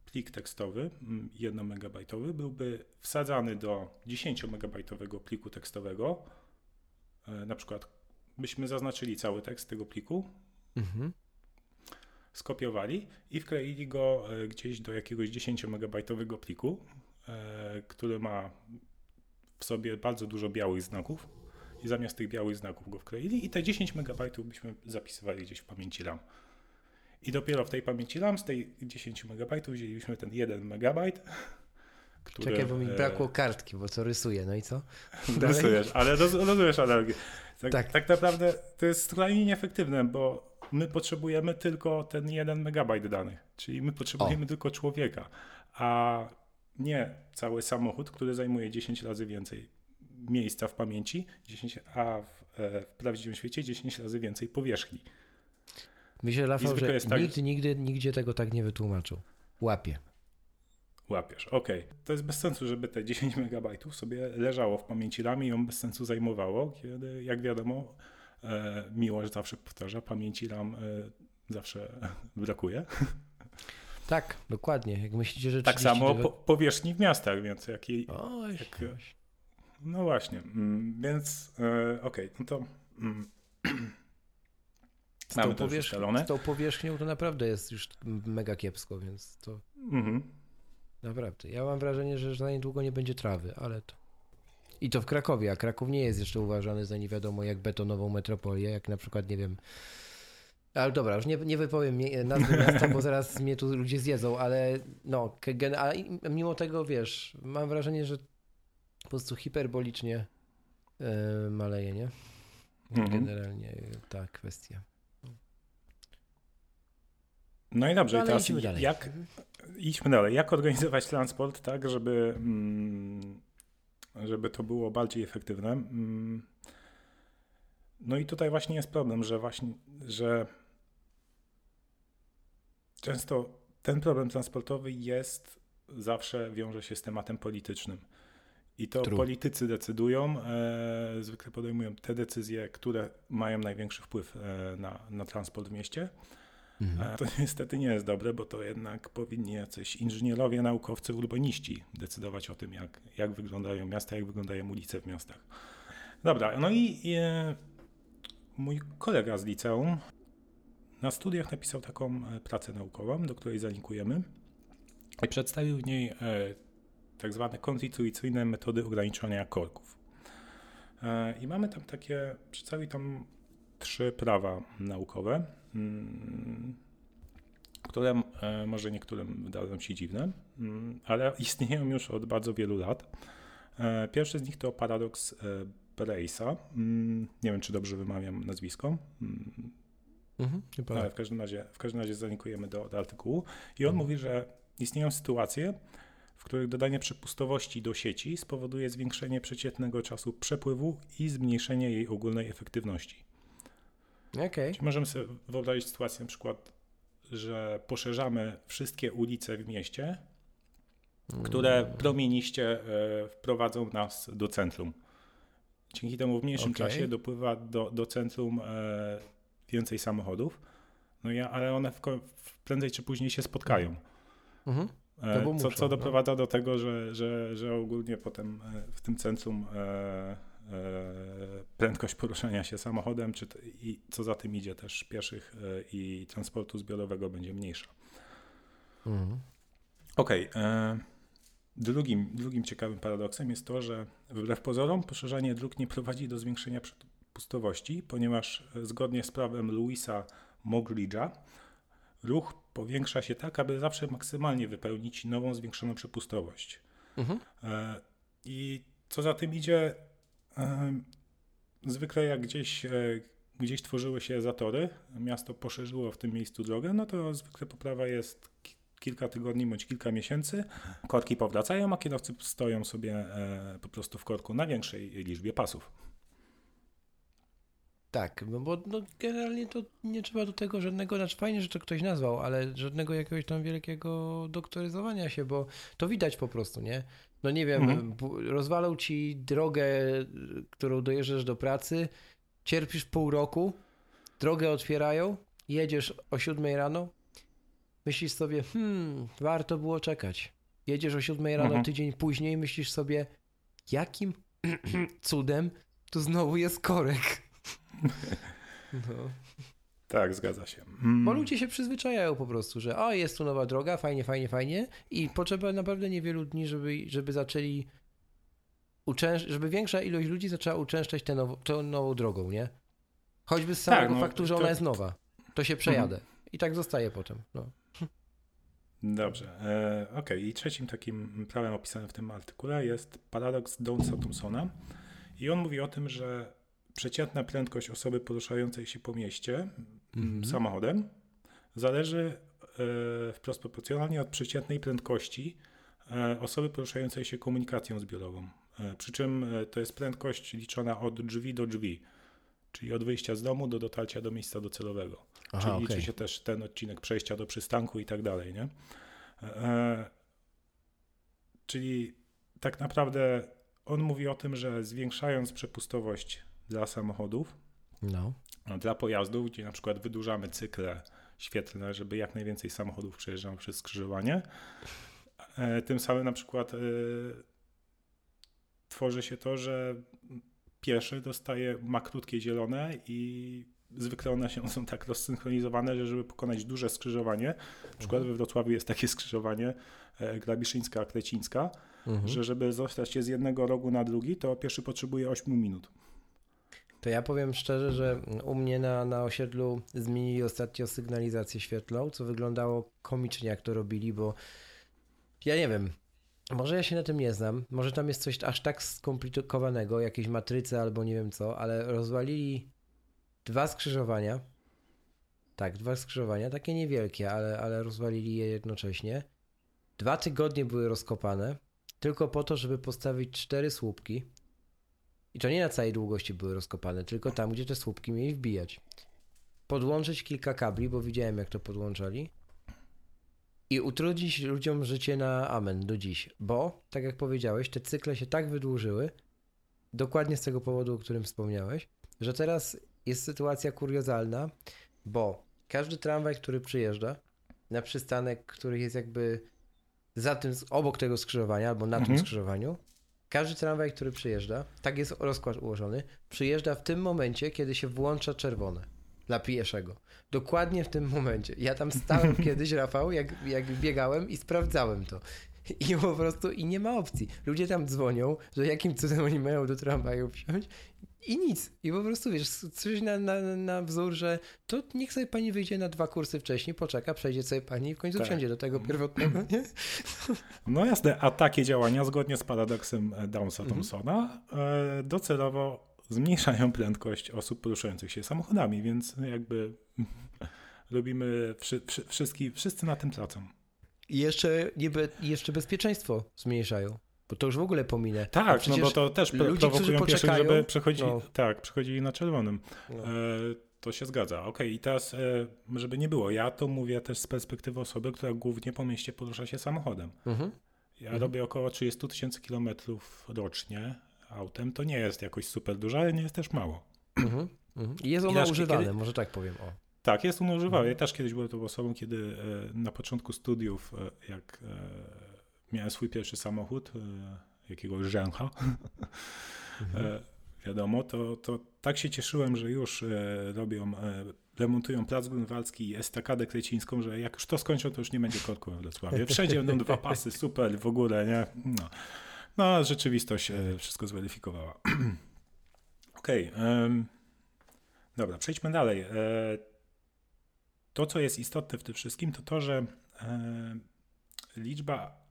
plik tekstowy, 1 megabajtowy, byłby wsadzany do 10 megabajtowego pliku tekstowego. E, Na przykład byśmy zaznaczyli cały tekst tego pliku, Mhm. skopiowali i wkleili go e, gdzieś do jakiegoś 10 megabajtowego pliku, który ma w sobie bardzo dużo białych znaków i zamiast tych białych znaków go wkleili i te 10 megabajtów byśmy zapisywali gdzieś w pamięci RAM. I dopiero w tej pamięci RAM z tej 10 megabajtów wzięliśmy ten 1 megabajt, który... Czekaj, bo mi e, brakło kartki, bo co rysuję. No i co? Dalej? <laughs> Rysujesz, ale roz, rozumiesz analogię. Tak, Tak. tak. naprawdę to jest skrajnie nieefektywne, bo my potrzebujemy tylko ten 1 megabajt danych, czyli my potrzebujemy tylko człowieka, a nie cały samochód, który zajmuje 10 razy więcej miejsca w pamięci, 10, a w, e, w prawdziwym świecie 10 razy więcej powierzchni. Myślę, Rafał, że jest tak, nikt nigdy, nigdzie tego tak nie wytłumaczył. Łapie. Łapiesz, okej. To jest bez sensu, żeby te 10 <laughs> megabajtów sobie leżało w pamięci RAM i ją bez sensu zajmowało, kiedy, jak wiadomo, e, miłość zawsze powtarza, pamięci RAM e, zawsze <laughs> brakuje. Tak, dokładnie. Jak myślicie, że Tak 30 samo po, powierzchni w miastach, więc jak jej, Oj, jak- oj. No właśnie, mm, więc e, okej, no to mm, Z mamy tą, to już powierzch- ustalone. z tą powierzchnią to naprawdę jest już mega kiepsko, więc to Mhm. naprawdę. Ja mam wrażenie, że za niedługo nie będzie trawy, ale to. I to w Krakowie, a Kraków nie jest jeszcze uważany za nie wiadomo jak betonową metropolię, jak na przykład, nie wiem. Ale dobra, już nie, nie wypowiem nazwy <laughs> miasta, bo zaraz mnie tu ludzie zjedzą, ale no, a mimo tego wiesz, mam wrażenie, że po prostu hiperbolicznie yy, maleje, nie? Mhm. Generalnie ta kwestia. No i dobrze, No, i teraz idźmy dalej. jak idźmy dalej. Jak organizować transport tak, żeby, mm, żeby to było bardziej efektywne? Mm, No i tutaj właśnie jest problem, że właśnie, że często ten problem transportowy jest, zawsze wiąże się z tematem politycznym. I to True. politycy decydują, e, zwykle podejmują te decyzje, które mają największy wpływ e, na, na transport w mieście. Mhm. A to <laughs> niestety nie jest dobre, bo to jednak powinni jacyś inżynierowie, naukowcy, urbaniści decydować o tym, jak, jak wyglądają miasta, jak wyglądają ulice w miastach. Dobra, no i e, mój kolega z liceum na studiach napisał taką e, pracę naukową, do której zalinkujemy i przedstawił w niej e, tak zwane konstytucyjne metody ograniczania korków. I mamy tam takie, przedstawi tam trzy prawa naukowe, mm, które może niektórym wydają się dziwne, mm, ale <laughs> istnieją już od bardzo wielu lat. Pierwszy z nich to paradoks Brace'a. Mm, nie wiem, czy dobrze wymawiam nazwisko. Mhm, ale w każdym razie, w każdym razie zalinkujemy do, do artykułu. I on mhm. mówi, że istnieją sytuacje, w których dodanie przepustowości do sieci spowoduje zwiększenie przeciętnego czasu przepływu i zmniejszenie jej ogólnej efektywności. Okay. Czyli możemy sobie wyobrazić sytuację na przykład, że poszerzamy wszystkie ulice w mieście, które mm. promieniście e, wprowadzą nas do centrum. Dzięki temu w mniejszym okay. czasie dopływa do, do centrum e, więcej samochodów, no ja, ale one w, w prędzej czy później się spotkają. Mhm. E, co, muszą, co no. doprowadza no. do tego, że, że, że ogólnie potem e, w tym centrum e, prędkość poruszania się samochodem, czy i co za tym idzie też pieszych i transportu zbiorowego będzie mniejsza. Mhm. Okej. Okay, Drugim, drugim ciekawym paradoksem jest to, że wbrew pozorom poszerzanie dróg nie prowadzi do zwiększenia przepustowości, ponieważ zgodnie z prawem Louisa Mogridge'a ruch powiększa się tak, aby zawsze maksymalnie wypełnić nową zwiększoną przepustowość. Mhm. E, I co za tym idzie, e, zwykle jak gdzieś, gdzieś tworzyły się zatory, miasto poszerzyło w tym miejscu drogę, no to zwykle poprawa jest kilka tygodni bądź kilka miesięcy, korki powracają, a kierowcy stoją sobie e, po prostu w korku na większej liczbie pasów. Tak, no bo no, generalnie to nie trzeba do tego żadnego, znaczy fajnie, że to ktoś nazwał, ale żadnego jakiegoś tam wielkiego doktoryzowania się, bo to widać po prostu, nie? No nie wiem, mhm. rozwalał ci drogę, którą dojeżdżasz do pracy, cierpisz pół roku, drogę otwierają, jedziesz o 7 rano, myślisz sobie, hmm, warto było czekać. Jedziesz o 7 rano mhm. tydzień później, myślisz sobie, jakim <clears throat> cudem tu znowu jest korek. <laughs> no. Tak, zgadza się. Mm. Bo ludzie się przyzwyczajają po prostu, że o, jest tu nowa droga, fajnie, fajnie, fajnie i potrzeba naprawdę niewielu dni, żeby, żeby zaczęli uczęsz- żeby większa ilość ludzi zaczęła uczęszczać tę, now- tę nową drogą, nie? Choćby z samego tak, no, faktu, że to... ona jest nowa. To się przejadę. Mhm. I tak zostaje potem. No. Dobrze. E, ok, i trzecim takim prawem opisanym w tym artykule jest paradoks Donsa Thompsona. I on mówi o tym, że przeciętna prędkość osoby poruszającej się po mieście mm-hmm. samochodem zależy e, wprost proporcjonalnie od przeciętnej prędkości e, osoby poruszającej się komunikacją zbiorową. E, przy czym to jest prędkość liczona od drzwi do drzwi, czyli od wyjścia z domu do dotarcia do miejsca docelowego. Aha, czyli okay. liczy się też ten odcinek przejścia do przystanku i tak dalej, nie? Czyli tak naprawdę on mówi o tym, że zwiększając przepustowość dla samochodów, no. dla pojazdów, gdzie na przykład wydłużamy cykle świetlne, żeby jak najwięcej samochodów przejeżdżało przez skrzyżowanie, e, tym samym na przykład e, tworzy się to, że pieszy dostaje, ma krótkie zielone i zwykle one się, są tak rozsynchronizowane, że żeby pokonać duże skrzyżowanie, na przykład we Wrocławiu jest takie skrzyżowanie e, Grabiszyńska-Krecińska, mhm. że żeby zostać się z jednego rogu na drugi, to pieszy potrzebuje 8 minut. To ja powiem szczerze, że u mnie na, na osiedlu zmienili ostatnio sygnalizację świetlną, co wyglądało komicznie, jak to robili, bo ja nie wiem, może ja się na tym nie znam, może tam jest coś aż tak skomplikowanego, jakieś matryce albo nie wiem co, ale rozwalili dwa skrzyżowania. Tak, dwa skrzyżowania, takie niewielkie, ale, ale rozwalili je jednocześnie. Dwa tygodnie były rozkopane, tylko po to, żeby postawić cztery słupki. I to nie na całej długości były rozkopane, tylko tam, gdzie te słupki mieli wbijać. Podłączyć kilka kabli, bo widziałem, jak to podłączali. I utrudnić ludziom życie na amen do dziś, bo, tak jak powiedziałeś, te cykle się tak wydłużyły, dokładnie z tego powodu, o którym wspomniałeś, że teraz jest sytuacja kuriozalna, bo każdy tramwaj, który przyjeżdża na przystanek, który jest jakby za tym, obok tego skrzyżowania albo na mhm. tym skrzyżowaniu, każdy tramwaj, który przyjeżdża, tak jest rozkład ułożony, przyjeżdża w tym momencie, kiedy się włącza czerwone dla pieszego. Dokładnie w tym momencie. Ja tam stałem <laughs> kiedyś, Rafał, jak, jak biegałem i sprawdzałem to. I po prostu i nie ma opcji. Ludzie tam dzwonią, że jakim cudem oni mają do tramwaju wsiąść i nic. I po prostu wiesz, coś na, na, na wzór, że to niech sobie pani wyjdzie na dwa kursy wcześniej, poczeka, przejdzie sobie pani i w końcu tak. wsiądzie do tego pierwotnego, nie? <laughs> No jasne, a takie działania zgodnie z paradoksem Downsa mhm. Thompsona e, docelowo zmniejszają prędkość osób poruszających się samochodami, więc jakby <laughs> robimy, wszy, wszy, wszyscy, wszyscy na tym tracą. I jeszcze, niebe, jeszcze bezpieczeństwo zmniejszają. Bo to już w ogóle pominę. Tak, no bo to też ludzie, prowokują pieszych, żeby przechodzili, no. tak, przechodzili na czerwonym. No. E, to się zgadza. Okej, okay, i teraz, e, żeby nie było, ja to mówię też z perspektywy osoby, która głównie po mieście porusza się samochodem. Mhm. Ja mhm. robię około 30 tysięcy kilometrów rocznie autem. To nie jest jakoś super dużo, ale nie jest też mało. Mhm. mhm. I jest ono używane, kiedy... może tak powiem. O. Tak, jest ono używane. Mhm. Ja też kiedyś byłem tą osobą, kiedy e, na początku studiów, e, jak e, miałem swój pierwszy samochód, e, jakiegoś rzęcha, mhm. <laughs> E, wiadomo, to, to tak się cieszyłem, że już e, robią, remontują Plac Grunwaldzki i estakadę krecińską, że jak już to skończą, to już nie będzie korku we Wrocławiu. <laughs> Wszędzie będą dwa pasy, super, w ogóle, nie? No, no rzeczywistość wszystko zweryfikowała. <clears throat> Okej, okay, dobra, przejdźmy dalej. To, co jest istotne w tym wszystkim, to to, że liczba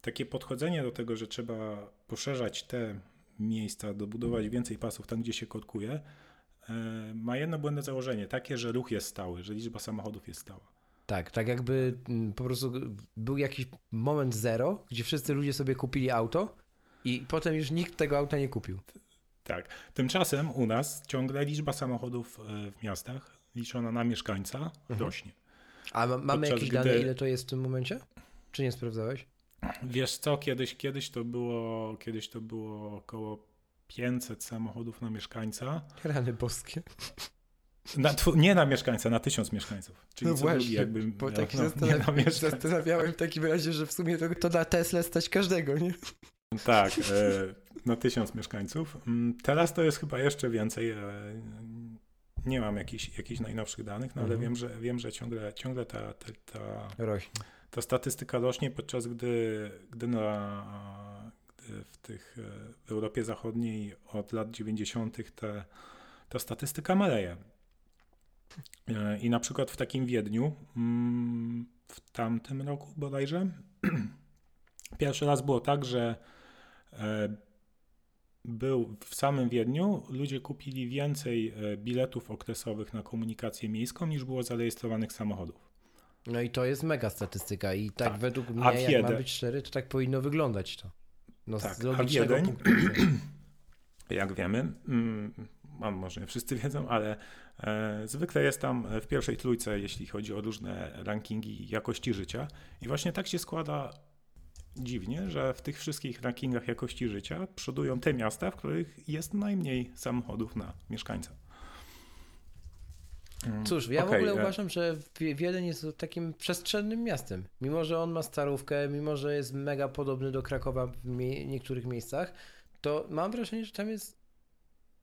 takie podchodzenie do tego, że trzeba poszerzać te miejsca, dobudować więcej pasów tam, gdzie się kotkuje, e, ma jedno błędne założenie, takie, że ruch jest stały, że liczba samochodów jest stała. Tak, tak jakby mm, po prostu był jakiś moment zero, gdzie wszyscy ludzie sobie kupili auto i potem już nikt tego auta nie kupił. Tak. Tymczasem u nas ciągle liczba samochodów e, w miastach liczona na mieszkańca mhm. rośnie. A mamy Podczas jakieś gdy... dane, ile to jest w tym momencie? Czy nie sprawdzałeś? Wiesz co, kiedyś, kiedyś, to było, kiedyś to było około 500 samochodów na mieszkańca. Rany boskie. Na, nie na mieszkańca, na tysiąc mieszkańców. Czyli no właśnie, drugi jakby bo tak no, zastanawiałem, zastanawiałem w takim razie, że w sumie to, to na Tesla stać każdego, nie? Tak, e, na tysiąc mieszkańców. Mm, teraz to jest chyba jeszcze więcej. E, nie mam jakichś, jakichś najnowszych danych, no ale mhm. wiem, że wiem, że ciągle, ciągle ta, ta, ta rośnie ta statystyka rośnie, podczas gdy, gdy, na, gdy w, tych, w Europie Zachodniej od lat 90. Te, ta statystyka maleje. I na przykład w takim Wiedniu mm, w tamtym roku bodajże <clears throat> pierwszy raz było tak, że e, był w samym Wiedniu, ludzie kupili więcej e, biletów okresowych na komunikację miejską niż było zarejestrowanych samochodów. No i to jest mega statystyka i tak, tak. według mnie, jak ma być szczery, to tak powinno wyglądać to. No tak, z logicznego punktu <clears throat> jak wiemy, mm, może nie wszyscy wiedzą, ale e, zwykle jest tam w pierwszej trójce, jeśli chodzi o różne rankingi jakości życia. I właśnie tak się składa dziwnie, że w tych wszystkich rankingach jakości życia przodują te miasta, w których jest najmniej samochodów na mieszkańca. Mm, Cóż, ja okay, w ogóle ja... uważam, że Wiedeń jest takim przestrzennym miastem. Mimo, że on ma starówkę, mimo, że jest mega podobny do Krakowa w niektórych miejscach, to mam wrażenie, że tam jest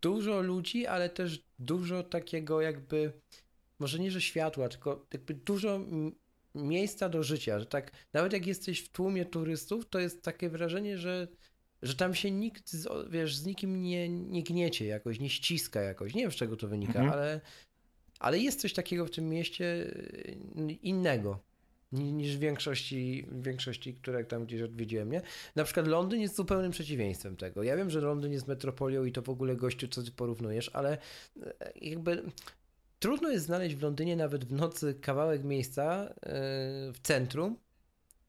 dużo ludzi, ale też dużo takiego jakby, może nie, że światła, tylko jakby dużo miejsca do życia, że tak, nawet jak jesteś w tłumie turystów, to jest takie wrażenie, że że tam się nikt, wiesz, z nikim nie, nie gniecie jakoś, nie ściska jakoś. Nie wiem, z czego to wynika, mhm. ale ale jest coś takiego w tym mieście y, innego niż w większości, większości, które tam gdzieś odwiedziłem, nie? Na przykład Londyn jest zupełnym przeciwieństwem tego. Ja wiem, że Londyn jest metropolią i to w ogóle gościu, co ty porównujesz, ale e, jakby trudno jest znaleźć w Londynie nawet w nocy kawałek miejsca e, w centrum,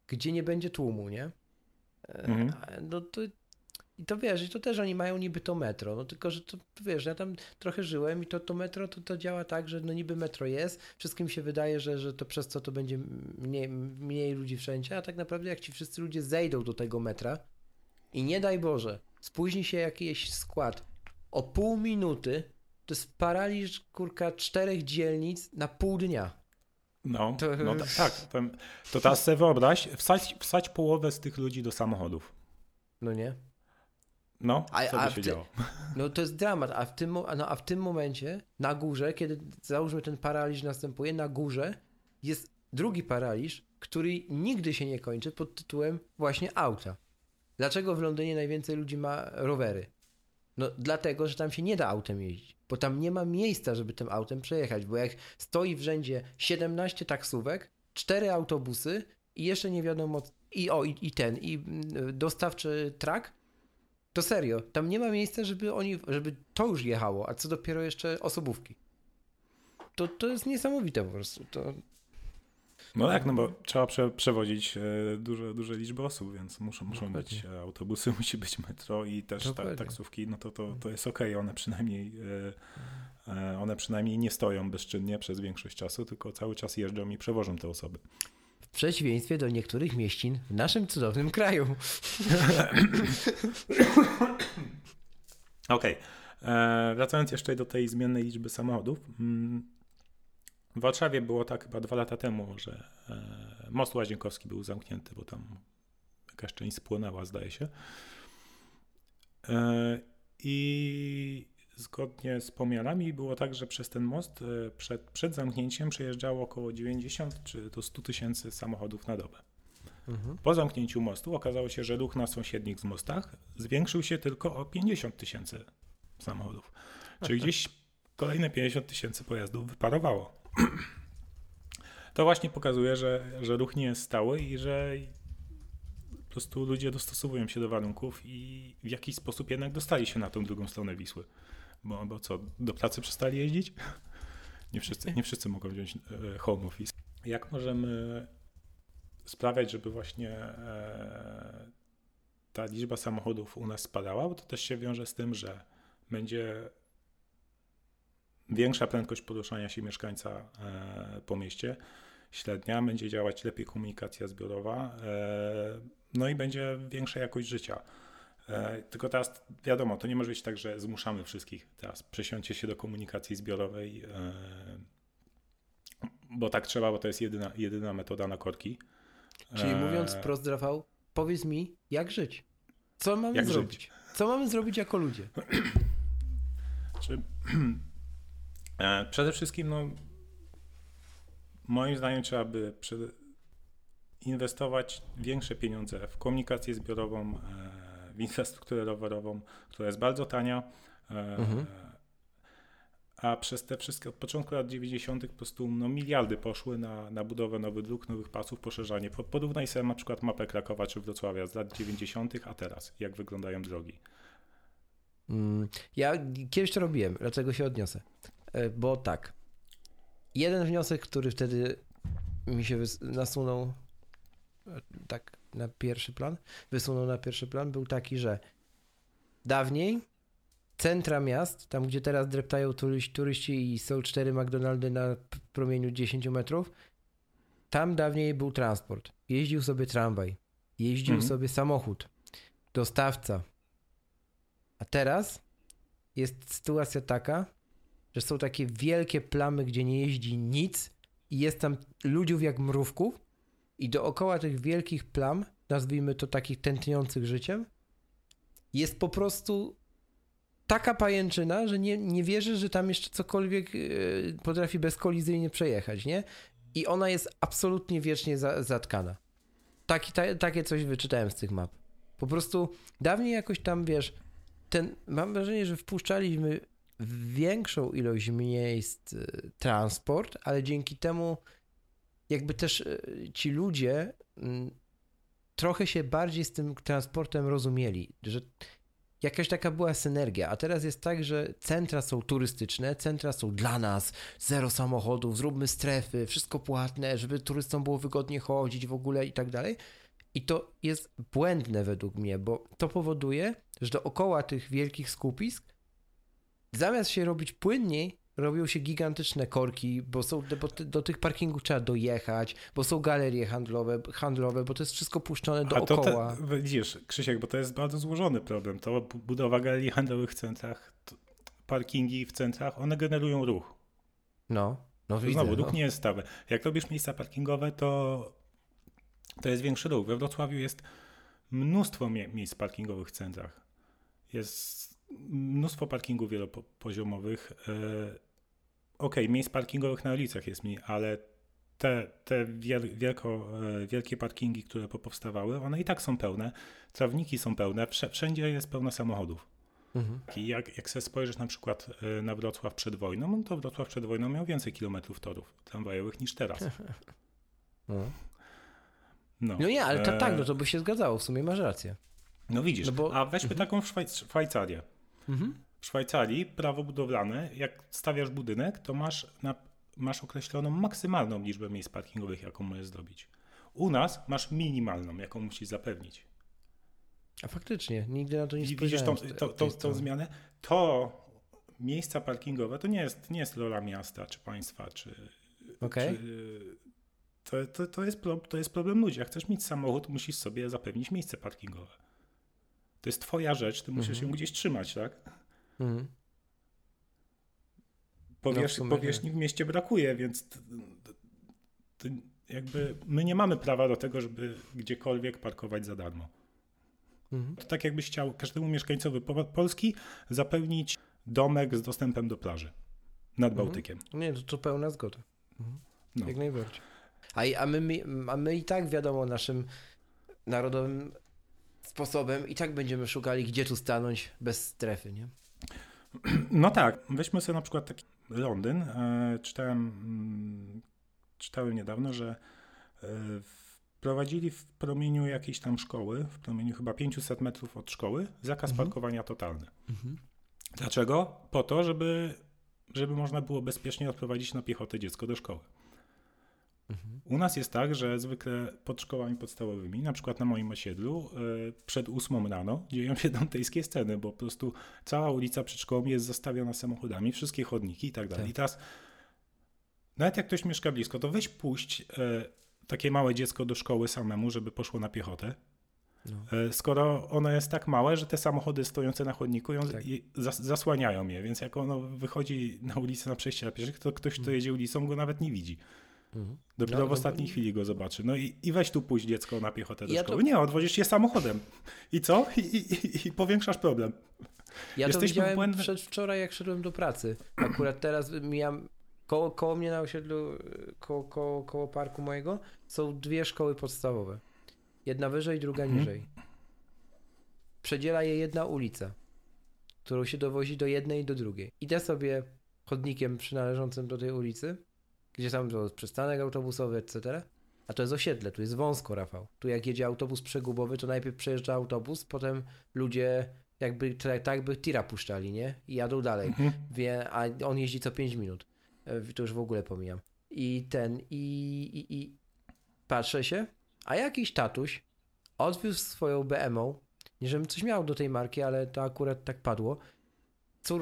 gdzie nie będzie tłumu, nie? E, mhm. No to i to wiesz, i to też oni mają niby to metro, no tylko, że to wiesz, ja tam trochę żyłem i to, to metro to, to działa tak, że no niby metro jest, wszystkim się wydaje, że, że to przez co to będzie mniej, mniej ludzi wszędzie, a tak naprawdę jak ci wszyscy ludzie zejdą do tego metra i nie daj Boże, spóźni się jakiś skład o pół minuty, to jest paraliż, kurka, czterech dzielnic na pół dnia. No, to... no tak. To, to teraz sobie wyobraź, wsadź, wsadź połowę z tych ludzi do samochodów. No nie? No, a, co a by się działo? No to jest dramat, a w, tym, no, a w tym momencie na górze, kiedy załóżmy ten paraliż następuje, na górze jest drugi paraliż który nigdy się nie kończy pod tytułem właśnie auta. Dlaczego w Londynie najwięcej ludzi ma rowery? No dlatego, że tam się nie da autem jeździć, bo tam nie ma miejsca, żeby tym autem przejechać, bo jak stoi w rzędzie 17 taksówek, 4 autobusy i jeszcze nie wiadomo, i o, i, i ten, i mm, dostawczy trak, to serio, tam nie ma miejsca, żeby oni, żeby to już jechało, a co dopiero jeszcze osobówki. To, to jest niesamowite po prostu. To, no tak, no bo trzeba prze, przewozić e, duże, duże liczby osób, więc muszą, muszą być e, autobusy, <laughs> musi być metro i też ta, taksówki, no to, to, to jest okej, okay. one przynajmniej e, one przynajmniej nie stoją bezczynnie przez większość czasu, tylko cały czas jeżdżą i przewożą te osoby. Przeciwieństwie do niektórych mieścin w naszym cudownym kraju. <coughs> Okej. Okay. Wracając jeszcze do tej zmiennej liczby samochodów. Mm, w Warszawie było tak chyba dwa lata temu, że e, most Łazienkowski był zamknięty, bo tam jakaś część spłonęła, zdaje się. E, I zgodnie z pomiarami było tak, że przez ten most e, przed, przed zamknięciem przejeżdżało około 90 czy do 100 tysięcy samochodów na dobę. Mhm. Po zamknięciu mostu okazało się, że ruch na sąsiednich z mostach zwiększył się tylko o 50 tysięcy samochodów. Czyli gdzieś kolejne 50 tysięcy pojazdów wyparowało. To właśnie pokazuje, że, że ruch nie jest stały i że po prostu ludzie dostosowują się do warunków i w jakiś sposób jednak dostali się na tą drugą stronę Wisły. Bo, bo co, do pracy przestali jeździć? Nie wszyscy, nie wszyscy mogą wziąć e, home office. Jak możemy sprawiać, żeby właśnie e, ta liczba samochodów u nas spadała? Bo to też się wiąże z tym, że będzie większa prędkość poruszania się mieszkańca e, po mieście, średnia, będzie działać lepiej komunikacja zbiorowa, no i będzie większa jakość życia. E, tylko teraz wiadomo, to nie może być tak, że zmuszamy wszystkich teraz przesiądźcie się do komunikacji zbiorowej, bo tak trzeba, bo to jest jedyna, jedyna metoda na korki. Czyli mówiąc prost, Rafał, powiedz mi, jak żyć? Co mamy jak zrobić? Żyć? Co mamy zrobić jako ludzie? <clears throat> Czy <clears throat> E, przede wszystkim, no, moim zdaniem trzeba by inwestować większe pieniądze w komunikację zbiorową, e, w infrastrukturę rowerową, która jest bardzo tania. E, mhm. A przez te wszystkie, od początku lat 90. po prostu no, miliardy poszły na, na budowę nowych dróg, nowych pasów, poszerzanie. Porównaj sobie na przykład mapę Krakowa czy Wrocławia z lat 90., a teraz, jak wyglądają drogi. Mm, ja kiedyś to robiłem, dlatego się odniosę. E, bo tak. Jeden wniosek, który wtedy mi się nasunął e, tak na pierwszy plan, wysunął na pierwszy plan, był taki, że dawniej centra miast, tam gdzie teraz dreptają turyści, turyści i są cztery McDonaldy na promieniu 10 metrów, tam dawniej był transport. Jeździł sobie tramwaj, jeździł mhm. sobie samochód, dostawca. A teraz jest sytuacja taka, że są takie wielkie plamy, gdzie nie jeździ nic i jest tam ludziów jak mrówków i dookoła tych wielkich plam, nazwijmy to takich tętniących życiem, jest po prostu taka pajęczyna, że nie, nie wierzę, że tam jeszcze cokolwiek yy, potrafi bezkolizyjnie przejechać, nie? I ona jest absolutnie wiecznie za, zatkana. Taki, ta, takie coś wyczytałem z tych map. Po prostu dawniej jakoś tam, wiesz, ten, mam wrażenie, że wpuszczaliśmy większą ilość miejsc y, transport, ale dzięki temu jakby też y, ci ludzie mm, trochę się bardziej z tym transportem rozumieli, że jakaś taka była synergia, a teraz jest tak, że centra są turystyczne, centra są dla nas, zero samochodów, zróbmy strefy, wszystko płatne, żeby turystom było wygodnie chodzić w ogóle i tak dalej. I to jest błędne według mnie, bo to powoduje, że dookoła tych wielkich skupisk zamiast się robić płynniej, robią się gigantyczne korki, bo, są, bo do tych parkingów trzeba dojechać, bo są galerie handlowe, handlowe bo to jest wszystko puszczone dookoła. A to te, widzisz, Krzysiek, bo to jest bardzo złożony problem. To budowa galerii handlowych w centrach, parkingi w centrach, one generują ruch. No, no widzę. Znowu, ruch no. nie jest stały. Jak robisz miejsca parkingowe, to, to jest większy ruch. We Wrocławiu jest mnóstwo miejsc parkingowych w centrach. Jest mnóstwo parkingów wielopoziomowych. E, ok, miejsc parkingowych na ulicach jest mniej, ale te, te wiel, wielko, e, wielkie parkingi, które powstawały, one i tak są pełne, trawniki są pełne, wszędzie jest pełno samochodów. Mhm. I jak, jak sobie spojrzysz na przykład e, na Wrocław przed wojną, no to Wrocław przed wojną miał więcej kilometrów torów tramwajowych niż teraz. <laughs> No. No, no nie, ale to, tak, no to by się zgadzało, w sumie masz rację. No widzisz, no bo... a weźmy mhm. taką Szwajc Szwajcarię. Mhm. W Szwajcarii prawo budowlane, jak stawiasz budynek, to masz, na, masz określoną maksymalną liczbę miejsc parkingowych, jaką możesz zrobić. U nas masz minimalną, jaką musisz zapewnić. A faktycznie, nigdy na to nie Widzisz tą, to, to, tą zmianę? To miejsca parkingowe to nie jest, nie jest rola miasta, czy państwa, czy, okay. czy to, to, to, jest, to jest problem ludzi. Jak chcesz mieć samochód, musisz sobie zapewnić miejsce parkingowe. To jest twoja rzecz, ty musisz mhm. ją gdzieś trzymać, tak? Mhm. Powierz, no w powierzchni w mieście brakuje, więc to, to jakby my nie mamy prawa do tego, żeby gdziekolwiek parkować za darmo. Mhm. To tak jakbyś chciał każdemu mieszkańcowi Polski zapewnić domek z dostępem do plaży nad mhm. Bałtykiem. Nie, to, to pełna zgoda. Mhm. No. Jak najbardziej. A, a, my, a my i tak wiadomo naszym narodowym sposobem i tak będziemy szukali, gdzie tu stanąć bez strefy, nie? No tak. Weźmy sobie na przykład taki Londyn. E, czytałem, mm, czytałem niedawno, że e, wprowadzili w promieniu jakiejś tam szkoły, w promieniu chyba 500 metrów od szkoły, zakaz mhm. parkowania totalny. Mhm. Dlaczego? Po to, żeby, żeby można było bezpiecznie odprowadzić na piechotę dziecko do szkoły. Mhm. U nas jest tak, że zwykle pod szkołami podstawowymi, na przykład na moim osiedlu, e, przed ósmą rano dzieją się dantejskie sceny, bo po prostu cała ulica przed szkołą jest zastawiona samochodami, wszystkie chodniki i tak dalej. Tak. I teraz nawet jak ktoś mieszka blisko, to weź puść e, takie małe dziecko do szkoły samemu, żeby poszło na piechotę. No. E, skoro ono jest tak małe, że te samochody stojące na chodniku ją tak. zas zasłaniają je, więc jak ono wychodzi na ulicę na przejście dla pieszych, to ktoś, kto mhm. jedzie ulicą, go nawet nie widzi. Mhm. Dopiero no, w no, ostatniej no, chwili go zobaczy. No i, i weź tu pójść dziecko na piechotę do ja szkoły. To... Nie, odwozisz je samochodem. I co? I, i, i powiększasz problem. Ja Jesteśmy to widziałem błędne... przedwczoraj, jak szedłem do pracy. Akurat teraz mijam koło, koło mnie na osiedlu, koło, koło, koło parku mojego, są dwie szkoły podstawowe. Jedna wyżej, druga mhm. niżej. Przedziela je jedna ulica, którą się dowozi do jednej i do drugiej. Idę sobie chodnikiem przynależącym do tej ulicy gdzie tam to przystanek autobusowy, etc. A to jest osiedle, tu jest wąsko, Rafał. Tu jak jedzie autobus przegubowy, to najpierw przejeżdża autobus, potem ludzie jakby, tak jakby tira puszczali, nie? I jadą dalej. Mhm. Wie, a on jeździ co 5 minut. E, to już w ogóle pomijam. I ten, i, i, i patrzę się, a jakiś tatuś odwiózł swoją BMW, nie żebym coś miał do tej marki, ale to akurat tak padło,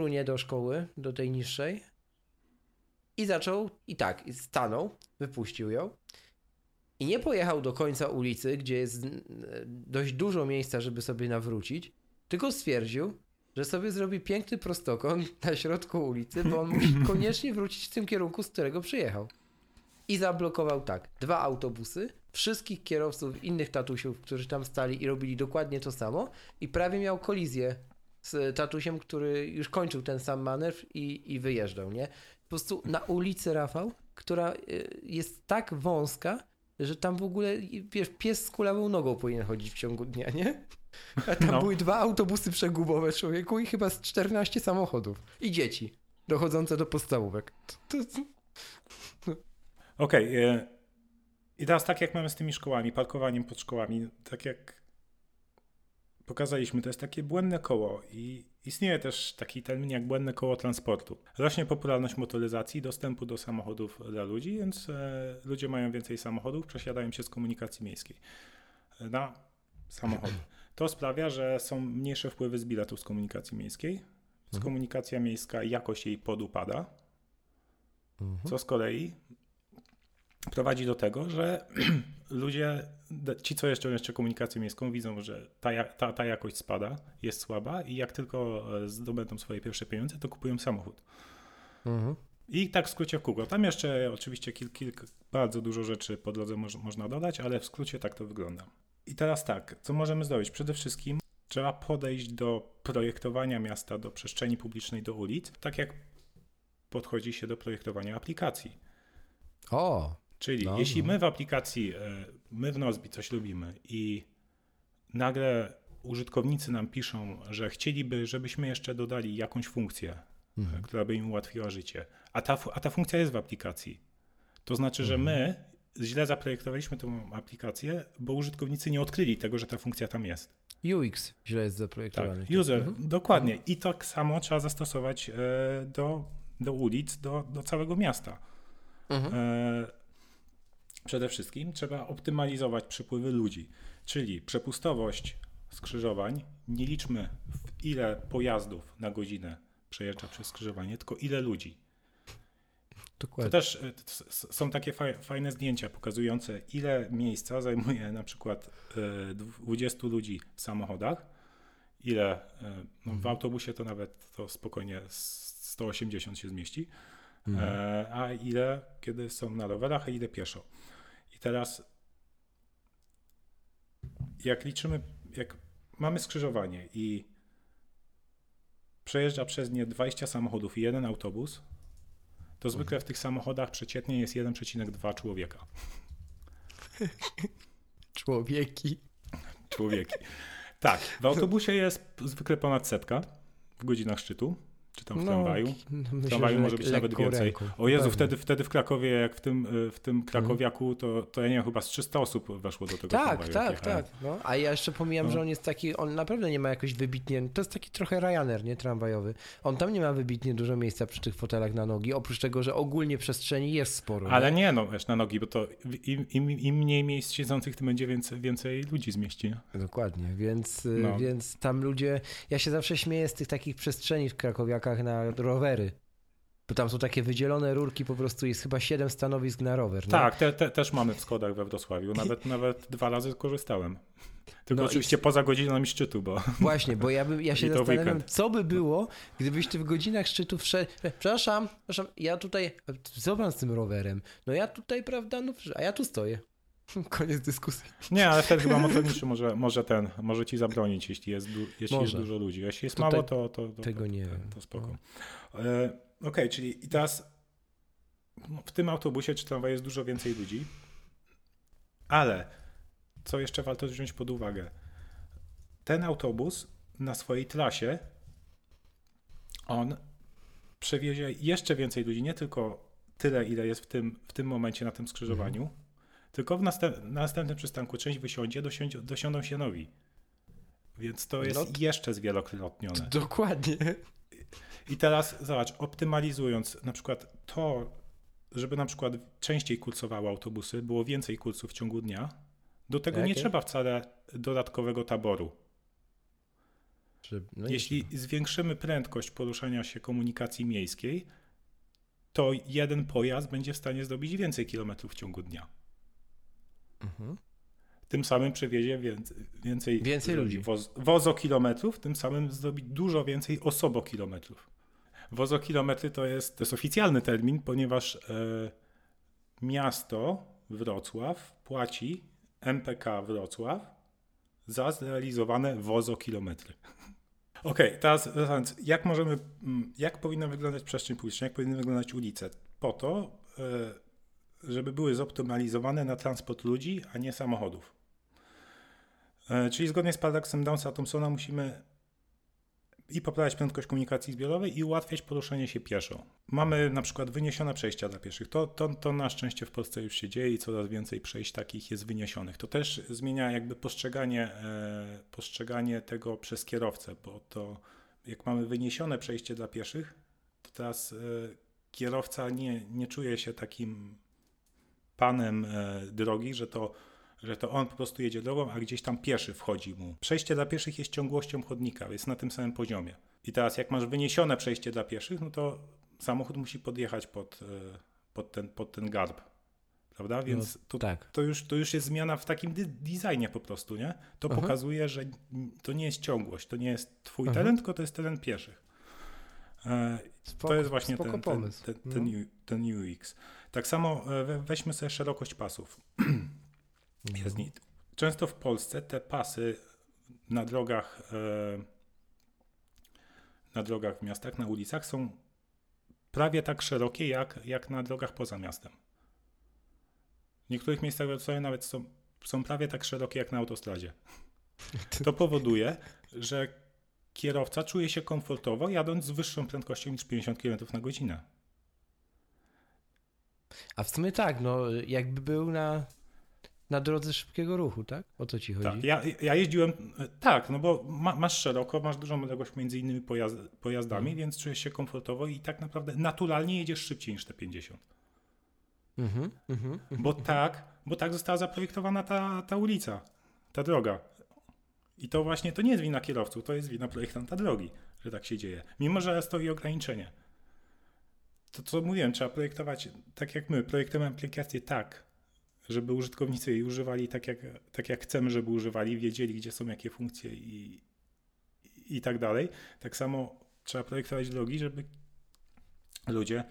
nie do szkoły, do tej niższej, i zaczął, i tak, stanął, wypuścił ją. I nie pojechał do końca ulicy, gdzie jest dość dużo miejsca, żeby sobie nawrócić, tylko stwierdził, że sobie zrobi piękny prostokąt na środku ulicy, bo on musi <clears throat> koniecznie wrócić w tym kierunku, z którego przyjechał. I zablokował tak, dwa autobusy, wszystkich kierowców innych tatusiów, którzy tam stali i robili dokładnie to samo i prawie miał kolizję z tatusiem, który już kończył ten sam manewr i, i wyjeżdżał, nie? Po prostu na ulicy Rafał, która y, jest tak wąska, że tam w ogóle, wiesz, pies z kulawą nogą powinien chodzić w ciągu dnia, nie? A tam no. były dwa autobusy przegubowe człowieku i chyba z 14 samochodów. I dzieci dochodzące do podstawówek. Okej. Okay, e, I teraz tak jak mamy z tymi szkołami, parkowaniem pod szkołami, tak jak pokazaliśmy, to jest takie błędne koło i istnieje też taki termin jak błędne koło transportu. Rośnie popularność motoryzacji, dostępu do samochodów dla ludzi, więc e, ludzie mają więcej samochodów, przesiadają się z komunikacji miejskiej e, na samochody. <laughs> To sprawia, że są mniejsze wpływy z biletów z komunikacji miejskiej. Z mhm. komunikacja miejska jakość jej podupada, mhm. co z kolei prowadzi do tego, że <clears throat> ludzie, ci co jeszcze jeszcze komunikację miejską widzą, że ta, ta, ta jakość spada, jest słaba i jak tylko e, zdobędą swoje pierwsze pieniądze, to kupują samochód. Mhm. I tak w skrócie w kółko. Tam jeszcze oczywiście kilk, bardzo dużo rzeczy po drodze moż, można dodać, ale w skrócie tak to wygląda. I teraz tak, co możemy zrobić? Przede wszystkim trzeba podejść do projektowania miasta, do przestrzeni publicznej, do ulic, tak jak podchodzi się do projektowania aplikacji. O, Czyli No, jeśli no. my w aplikacji, e, my w Nozbi coś lubimy i nagle użytkownicy nam piszą, że chcieliby, żebyśmy jeszcze dodali jakąś funkcję, Mhm. która by im ułatwiła życie, a ta, a ta funkcja jest w aplikacji, to znaczy, że Mhm. my źle zaprojektowaliśmy tą aplikację, bo użytkownicy nie odkryli tego, że ta funkcja tam jest. UX źle jest zaprojektowany. Tak, user, Mhm. dokładnie. I tak samo trzeba zastosować e, do, do ulic, do, do całego miasta. Mhm. E, przede wszystkim trzeba optymalizować przepływy ludzi, czyli przepustowość skrzyżowań. Nie liczmy w ile pojazdów na godzinę przejeżdża przez skrzyżowanie, tylko ile ludzi. To Dokładnie. też e, są takie faj, fajne zdjęcia pokazujące, ile miejsca zajmuje na przykład e, 20 ludzi w samochodach, ile e, no, w Mhm. autobusie to nawet to spokojnie s- 180 się zmieści, Mhm. e, a ile kiedy są na rowerach, a ile pieszo. Teraz jak liczymy, jak mamy skrzyżowanie i przejeżdża przez nie 20 samochodów i jeden autobus, to zwykle w tych samochodach przeciętnie jest 1,2 człowieka. <laughs> Człowieki. Człowieki. Tak, w autobusie jest zwykle ponad setka w godzinach szczytu, czy tam w tramwaju. no, W tramwaju że może być nawet więcej. ręką. O Jezu, Pewnie. wtedy, wtedy w Krakowie, jak w tym, y, w tym krakowiaku, to, to ja nie wiem, chyba z 300 osób weszło do tego Tak, tramwaju. tak, jechałem. tak. No. A ja jeszcze pomijam, No. że on jest taki, on naprawdę nie ma jakoś wybitnie, to jest taki trochę Ryanair, nie, tramwajowy. On tam nie ma wybitnie dużo miejsca przy tych fotelach na nogi, oprócz tego, że ogólnie przestrzeni jest sporo. Ale nie? nie, no wiesz, na nogi, bo to im, im, im mniej miejsc siedzących, tym będzie więcej, więcej ludzi zmieści. nie? Dokładnie, więc, y, No. więc tam ludzie, ja się zawsze śmieję z tych takich przestrzeni w na rowery. Bo tam są takie wydzielone rurki, po prostu jest chyba siedem stanowisk na rower. Tak, te, te, też mamy w Skodach we Wrocławiu. Nawet, nawet dwa razy korzystałem. Tylko No i- oczywiście poza godzinami szczytu, bo Właśnie, bo ja, bym, ja <laughs> się I zastanawiam, weekend. co by było, gdybyś ty w godzinach szczytu wszedł. Przepraszam, przepraszam, ja tutaj. Co pan z tym rowerem? No ja tutaj, prawda? No, a ja tu stoję. <laughs> Koniec dyskusji. nie, ale wtedy chyba motorniczy może, może ten, może ci zabronić, jeśli jest, du, jeśli Może. jest dużo ludzi. Jeśli jest Tutaj mało, to, to, to, tego to, nie to, wiem. to spoko. No. E, Okej, czyli i teraz w tym autobusie czy tramwaju jest dużo więcej ludzi, ale co jeszcze warto wziąć pod uwagę? Ten autobus na swojej trasie on przewiezie jeszcze więcej ludzi, nie tylko tyle, ile jest w tym, w tym momencie na tym skrzyżowaniu, tylko w następ, na następnym przystanku część wysiądzie, dosiądzie, dosiądą się nowi. Więc to jest No jeszcze zwielokrotnione. Dokładnie. I teraz zobacz, optymalizując na przykład to, żeby na przykład częściej kursowały autobusy, było więcej kursów w ciągu dnia, do tego nie Jakie? trzeba wcale dodatkowego taboru. No Jeśli zwiększymy prędkość poruszania się komunikacji miejskiej, to jeden pojazd będzie w stanie zrobić więcej kilometrów w ciągu dnia. Mhm. Tym samym przewiezie więcej, więcej, Więcej ludzi. Woz, wozokilometrów, tym samym zrobi dużo więcej osobokilometrów. Wozokilometry to jest, to jest oficjalny termin, ponieważ e, miasto Wrocław płaci MPK Wrocław za zrealizowane wozokilometry. <laughs> Okej, teraz wracając, jak możemy, mm, jak powinna wyglądać przestrzeń publiczna, jak powinny wyglądać ulice? Po to, e, żeby były zoptymalizowane na transport ludzi, a nie samochodów. E, Czyli zgodnie z paradoksem Downsa-Thompsona musimy i poprawiać prędkość komunikacji zbiorowej i ułatwiać poruszanie się pieszo. Mamy na przykład wyniesione przejścia dla pieszych. To, to, to na szczęście w Polsce już się dzieje i coraz więcej przejść takich jest wyniesionych. To też zmienia jakby postrzeganie, e, postrzeganie tego przez kierowcę, bo to jak mamy wyniesione przejście dla pieszych, to teraz e, kierowca nie, nie czuje się takim panem e, drogi, że to że to on po prostu jedzie drogą, a gdzieś tam pieszy wchodzi mu. Przejście dla pieszych jest ciągłością chodnika, jest na tym samym poziomie. I teraz jak masz wyniesione przejście dla pieszych, no to samochód musi podjechać pod, e, pod, ten, pod ten garb. Prawda? Więc to, tak. to, już, to już jest zmiana w takim designie po prostu, nie? To Aha. pokazuje, że to nie jest ciągłość, to nie jest twój Aha. teren, tylko to jest teren pieszych. E, Spoko, to jest właśnie ten, ten, ten, No. ten, U- ten UX. Tak samo e, we- weźmy sobie szerokość pasów. <clears throat> Nie- Często w Polsce te pasy na drogach, e, na drogach w miastach, na ulicach są prawie tak szerokie jak, jak na drogach poza miastem. W niektórych miejscach w Wrocławiu nawet są, są prawie tak szerokie jak na autostradzie. To powoduje, że kierowca czuje się komfortowo jadąc z wyższą prędkością niż 50 km na godzinę. A w sumie tak, no jakby był na, na drodze szybkiego ruchu, tak? O co ci chodzi? Tak, ja, ja jeździłem, tak, no bo ma, masz szeroko, masz dużą odległość między innymi pojazd, pojazdami, Mhm. więc czujesz się komfortowo i tak naprawdę naturalnie jedziesz szybciej niż te 50. Mhm, mhm, mhm. Bo tak, bo tak została zaprojektowana ta, ta ulica, ta droga. I to właśnie to nie jest wina kierowców, to jest wina projektanta drogi, że tak się dzieje. Mimo, że stoi ograniczenie. To co mówiłem, trzeba projektować tak jak my. Projektujemy aplikację tak, żeby użytkownicy jej używali tak jak, tak jak chcemy, żeby używali, wiedzieli, gdzie są jakie funkcje i, i tak dalej. Tak samo trzeba projektować drogi, żeby ludzie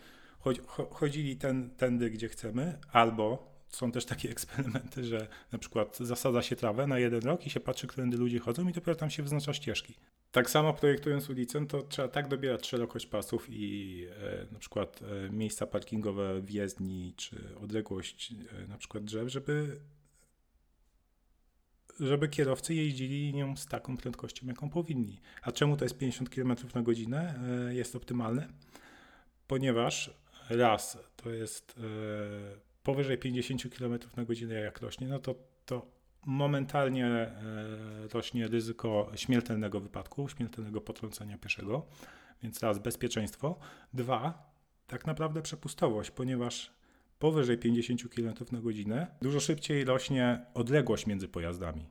chodzili ten, tędy, gdzie chcemy, albo są też takie <laughs> eksperymenty, że na przykład zasadza się trawę na jeden rok i się patrzy, którędy ludzie chodzą i dopiero tam się wyznacza ścieżki. Tak samo projektując ulicę, to trzeba tak dobierać szerokość pasów i e, na przykład e, miejsca parkingowe w jezdni, czy odległość e, na przykład drzew, żeby żeby kierowcy jeździli nią z taką prędkością, jaką powinni. A czemu to jest 50 km na godzinę? E, jest optymalne? Ponieważ raz to jest e, powyżej 50 km na godzinę jak rośnie, no to, to momentalnie e, rośnie ryzyko śmiertelnego wypadku, śmiertelnego potrącenia pieszego, więc raz bezpieczeństwo, dwa tak naprawdę przepustowość, ponieważ powyżej 50 km na godzinę dużo szybciej rośnie odległość między pojazdami.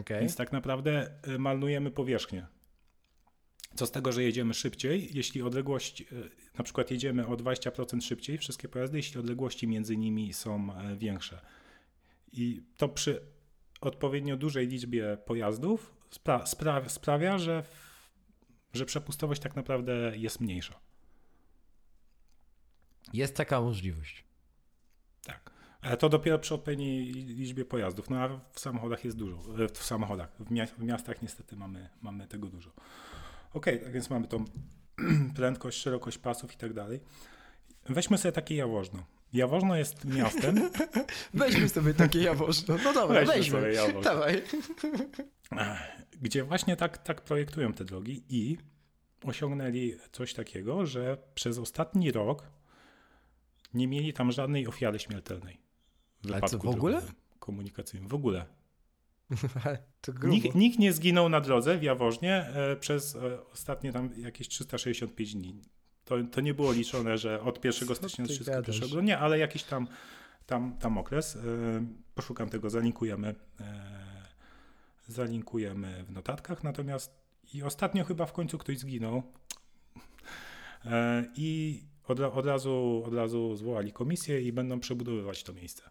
Okej. Więc tak naprawdę y, marnujemy powierzchnię. Co z tego, że jedziemy szybciej, jeśli odległość, y, na przykład jedziemy o 20% szybciej, wszystkie pojazdy, jeśli odległości między nimi są e, większe. I to przy odpowiednio dużej liczbie pojazdów spra- spra- sprawia, że, że przepustowość tak naprawdę jest mniejsza. Jest taka możliwość. Tak. Ale to dopiero przy odpowiedniej liczbie pojazdów. No a w samochodach jest dużo. E, W samochodach. W, w miastach niestety mamy, mamy tego dużo. Okej, tak więc mamy tą <clears throat> prędkość, szerokość pasów i tak dalej. Weźmy sobie takie Jaworzno. Jaworzno jest miastem, <laughs> Weźmy sobie takie jawożno. No dobra, Weźmy weźmy. sobie Jaworzno. Dawaj. gdzie właśnie tak, tak projektują te drogi i osiągnęli coś takiego, że przez ostatni rok nie mieli tam żadnej ofiary śmiertelnej. W Ale co, w ogóle? Komunikacyjnym. W ogóle. <laughs> Nikt, nikt nie zginął na drodze w Jaworznie e, przez e, ostatnie tam jakieś 365 dni. To, to nie było liczone, że od 1 Co stycznia do ty 31, gadasz? nie, ale jakiś tam, tam, tam okres. E, poszukam tego, zalinkujemy, e, zalinkujemy w notatkach. Natomiast i ostatnio chyba w końcu ktoś zginął. E, I od, od, razu, od razu zwołali komisję i będą przebudowywać to miejsce.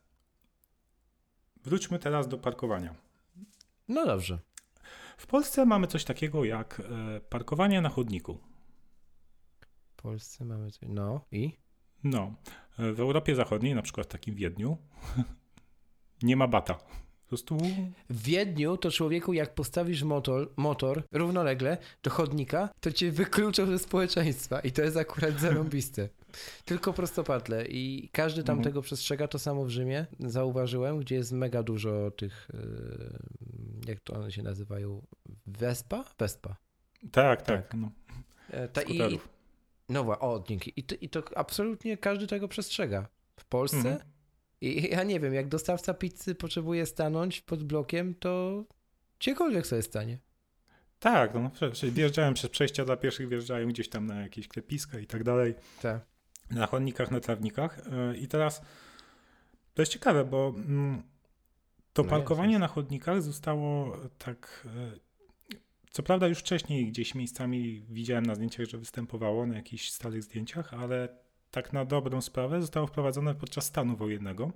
Wróćmy teraz do parkowania. No dobrze. W Polsce mamy coś takiego jak parkowanie na chodniku. W Polsce mamy. No i? No, w Europie Zachodniej, na przykład w takim Wiedniu, <laughs> nie ma bata. Po prostu W Wiedniu to człowieku, jak postawisz motor, motor równolegle do chodnika, to cię wykluczą ze społeczeństwa i to jest akurat zarąbiste. <laughs> Tylko prostopadle i każdy tam Mhm. tego przestrzega, to samo w Rzymie zauważyłem, gdzie jest mega dużo tych, yy, jak to one się nazywają, Vespa? Vespa. tak, tak. Tak. No, E, Ta, i. no wa- o, dzięki. I to, I to absolutnie każdy tego przestrzega. W Polsce? Mhm. I ja nie wiem, jak dostawca pizzy potrzebuje stanąć pod blokiem, to gdziekolwiek sobie stanie. Tak, no, wjeżdżałem przez przejścia dla pieszych, wjeżdżają gdzieś tam na jakieś klepiska i tak dalej. Tak. na chodnikach, na trawnikach. E, I teraz to jest ciekawe, bo mm, to No parkowanie jest, na chodnikach zostało tak. Co prawda, już wcześniej gdzieś miejscami widziałem na zdjęciach, że występowało na jakichś starych zdjęciach, ale tak na dobrą sprawę zostało wprowadzone podczas stanu wojennego,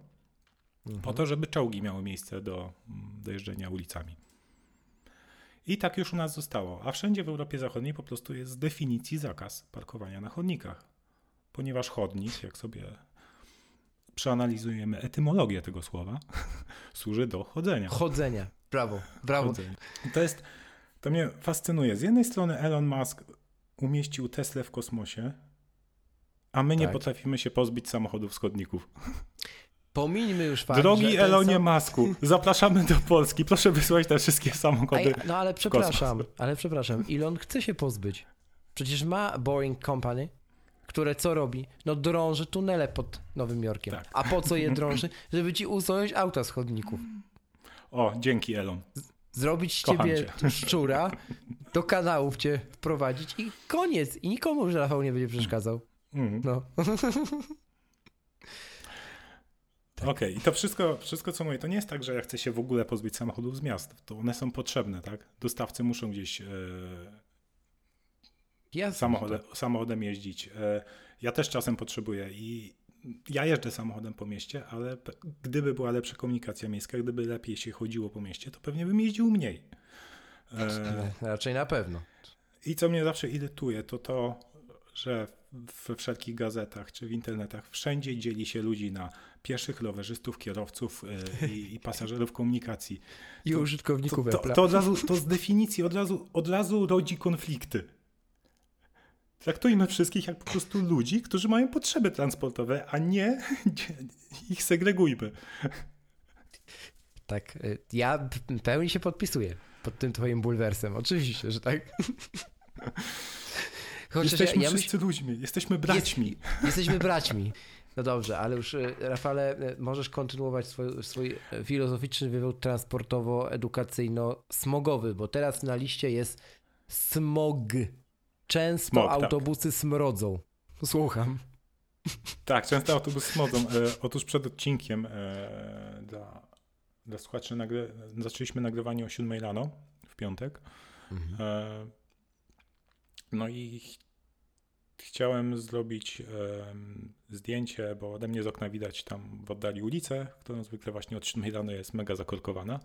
Mhm. po to, żeby czołgi miały miejsce do, mm, do jeżdżenia ulicami. I tak już u nas zostało. A wszędzie w Europie Zachodniej po prostu jest z definicji zakaz parkowania na chodnikach. Ponieważ chodnik, jak sobie przeanalizujemy etymologię tego słowa, <laughs> służy do chodzenia. Chodzenia. Brawo, brawo. Chodzenia. To jest, to mnie fascynuje. Z jednej strony Elon Musk umieścił Teslę w kosmosie, a my nie Tak. potrafimy się pozbyć samochodów z chodników. Pomińmy już fakt, Drogi Elonie sam- Masku, zapraszamy do Polski. Proszę wysłać te wszystkie samochody. Ej, no ale przepraszam, ale przepraszam, Elon chce się pozbyć. Przecież ma Boring Company, które co robi? No drąży tunele pod Nowym Jorkiem. Tak. A po co je <laughs> drąży? Żeby ci usunąć auta z chodników. O, dzięki Elon. Zrobić z ciebie szczura, do kanałów cię wprowadzić i koniec. I nikomu już Rafał nie będzie przeszkadzał. Mhm. No. <laughs> Okej, i to wszystko, wszystko, co mówię, to nie jest tak, że ja chcę się w ogóle pozbyć samochodów z miast. To one są potrzebne, tak? Dostawcy muszą gdzieś e, samochodem, samochodem jeździć. E, ja też czasem potrzebuję i ja jeżdżę samochodem po mieście, ale gdyby była lepsza komunikacja miejska, gdyby lepiej się chodziło po mieście, to pewnie bym jeździł mniej. E, Ale Raczej na pewno. I co mnie zawsze irytuje, to to, że we wszelkich gazetach czy w internetach wszędzie dzieli się ludzi na pieszych, rowerzystów, kierowców e, i, i <laughs> pasażerów komunikacji. I To- użytkowników To, to, to od razu, to z definicji od razu, od razu rodzi konflikty. Traktujmy wszystkich jak po prostu ludzi, którzy mają potrzeby transportowe, a nie <laughs> ich segregujmy. Tak, y, ja w pełni się podpisuję pod tym twoim bulwersem. Oczywiście, że tak. <laughs> Chociaż jesteśmy ja, ja myśl, wszyscy ludźmi, jesteśmy braćmi. jesteśmy <laughs> braćmi. No dobrze, ale już y, Rafale, y, możesz kontynuować swój, swój filozoficzny wywód transportowo-edukacyjno-smogowy, bo teraz na liście jest smog. Często Smog, tak. autobusy smrodzą. Słucham. Tak, często autobus smodzą. E, otóż przed odcinkiem e, dla, dla słuchaczy nagry, zaczęliśmy nagrywanie o 7 rano w piątek. E, no i ch- chciałem zrobić em, zdjęcie, bo ode mnie z okna widać tam w oddali ulicę, którą zwykle właśnie od 7 rano jest mega zakorkowana.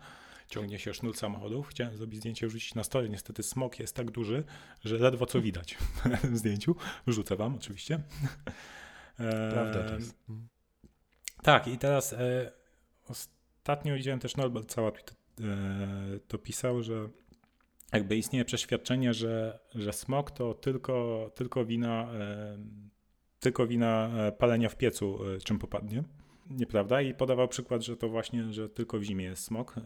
Ciągnie się sznur samochodów. Chciałem zrobić zdjęcie, wrzucić na story. Niestety smog jest tak duży, że ledwo co widać <laughs> tym zdjęciu. Wrzucę wam oczywiście. <laughs> Prawda to jest. tak, i teraz e, ostatnio widziałem też Norbert Całat e, to pisał, że jakby istnieje przeświadczenie, że, że smog to tylko, tylko wina e, tylko wina e, palenia w piecu, e, czym popadnie. Nieprawda? I podawał przykład, że to właśnie, że tylko w zimie jest smog. E,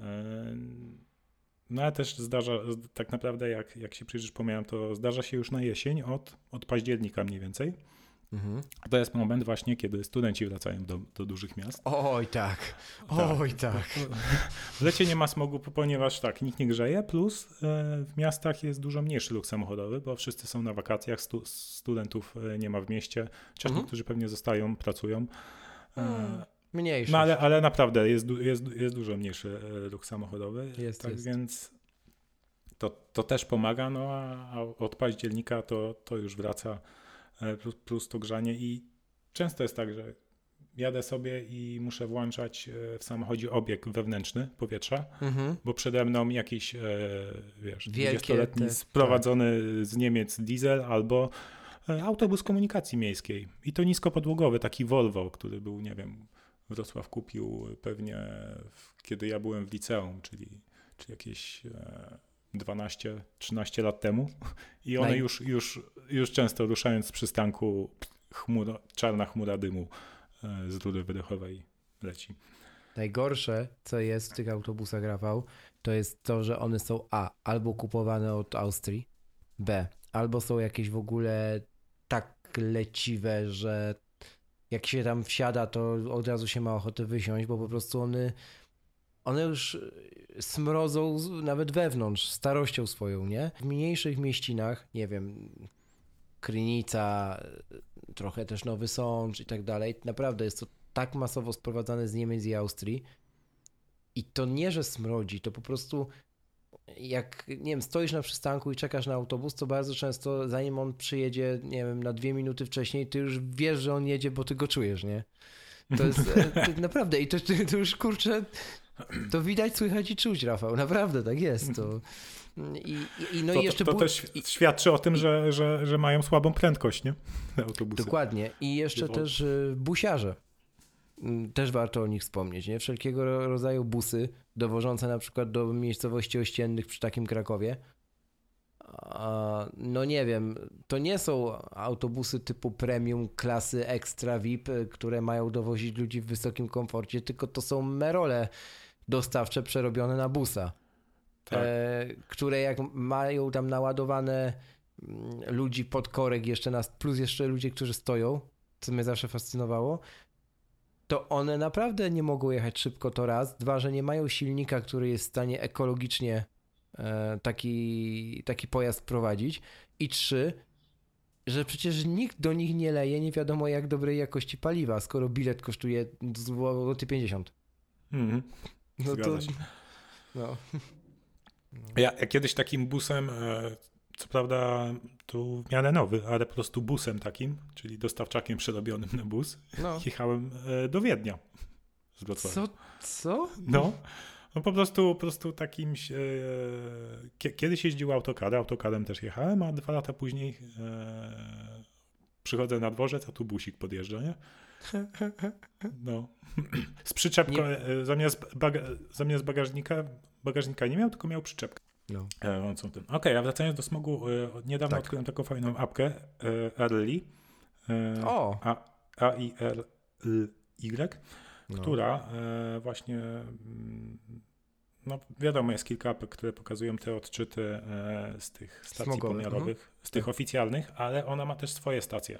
No ale też zdarza, tak naprawdę jak, jak się przyjrzysz pomiarem, to zdarza się już na jesień od, od października mniej więcej. Mhm. To jest moment właśnie, kiedy studenci wracają do, do dużych miast. Oj tak, Tak. oj tak. W lecie nie ma smogu, ponieważ tak, nikt nie grzeje, plus e, w miastach jest dużo mniejszy ruch samochodowy, bo wszyscy są na wakacjach, stu, studentów e, nie ma w mieście, chociaż Mhm. niektórzy pewnie zostają, pracują. E, Mniejszy. No ale, ale naprawdę jest, jest, jest dużo mniejszy e, ruch samochodowy. Jest, tak jest. więc to, to też pomaga, no a, a od października to, to już wraca e, plus, plus to grzanie i często jest tak, że jadę sobie i muszę włączać w samochodzie obieg wewnętrzny powietrza, Mhm. bo przede mną jakiś, e, wiesz, Wielkie 20-letni te- sprowadzony z Niemiec diesel albo autobus komunikacji miejskiej. I to niskopodłogowy, taki Volvo, który był, nie wiem, Wrocław kupił pewnie w, kiedy ja byłem w liceum, czyli, czyli jakieś e, 12-13 lat temu. I one już, już, już często ruszając z przystanku chmura, czarna chmura dymu e, z rury wydechowej leci. Najgorsze, co jest w tych autobusach, Rafał, to jest to, że one są A. Albo kupowane od Austrii, B. Albo są jakieś w ogóle tak leciwe, że jak się tam wsiada, to od razu się ma ochotę wysiąść, bo po prostu one, one już smrodzą nawet wewnątrz, starością swoją, nie? W mniejszych mieścinach, nie wiem, Krynica, trochę też Nowy Sącz i tak dalej, naprawdę jest to tak masowo sprowadzane z Niemiec i Austrii i to nie, że smrodzi, to po prostu jak, nie wiem, stoisz na przystanku i czekasz na autobus, to bardzo często zanim on przyjedzie, nie wiem, na dwie minuty wcześniej, ty już wiesz, że on jedzie, bo ty go czujesz, nie? To jest e, <laughs> to naprawdę i to, to, już kurczę, to widać, słychać i czuć, Rafał, naprawdę tak jest. To, i, i, i no to, i jeszcze to, to też i- świadczy o tym, że, że, że mają słabą prędkość, nie? Autobusy. Dokładnie. I jeszcze też y, busiarze. Mm, Też warto o nich wspomnieć, nie? Wszelkiego ro- rodzaju busy dowożące na przykład do miejscowości ościennych przy takim Krakowie. no nie wiem, to nie są autobusy typu premium klasy extra VIP, które mają dowozić ludzi w wysokim komforcie, tylko to są merole dostawcze przerobione na busa. Tak. E, które jak mają tam naładowane mm, ludzi pod korek jeszcze nas, plus jeszcze ludzie, którzy stoją, co mnie zawsze fascynowało, to one naprawdę nie mogą jechać szybko to raz. Dwa, że nie mają silnika, który jest w stanie ekologicznie e, taki, taki pojazd prowadzić. I trzy, że przecież nikt do nich nie leje nie wiadomo jak dobrej jakości paliwa, skoro bilet kosztuje złoty 50. Mm, no to... No. Ja, ja, kiedyś takim busem, e, co prawda tu w miarę nowy, ale po prostu busem takim, czyli dostawczakiem przerobionym na bus, no. <laughs> jechałem e, do Wiednia z Wrocławia. Co? Co? No. No po prostu, po prostu takim. E, kiedyś jeździł autokary, autokarem też jechałem, a dwa lata później e, przychodzę na dworzec, a tu busik podjeżdża, nie? No. <clears throat> Z przyczepką, e, zamiast, baga, zamiast bagażnika, bagażnika nie miał, tylko miał przyczepkę. No. E, Okej, okay, a wracając do smogu, e, niedawno tak. odkryłem taką fajną apkę e, Early. O! A, A I L Y, no. która właśnie mm, no wiadomo, jest kilka apek, które pokazują te odczyty z tych stacji Smogowe. pomiarowych, mhm. z tych oficjalnych, ale ona ma też swoje stacje.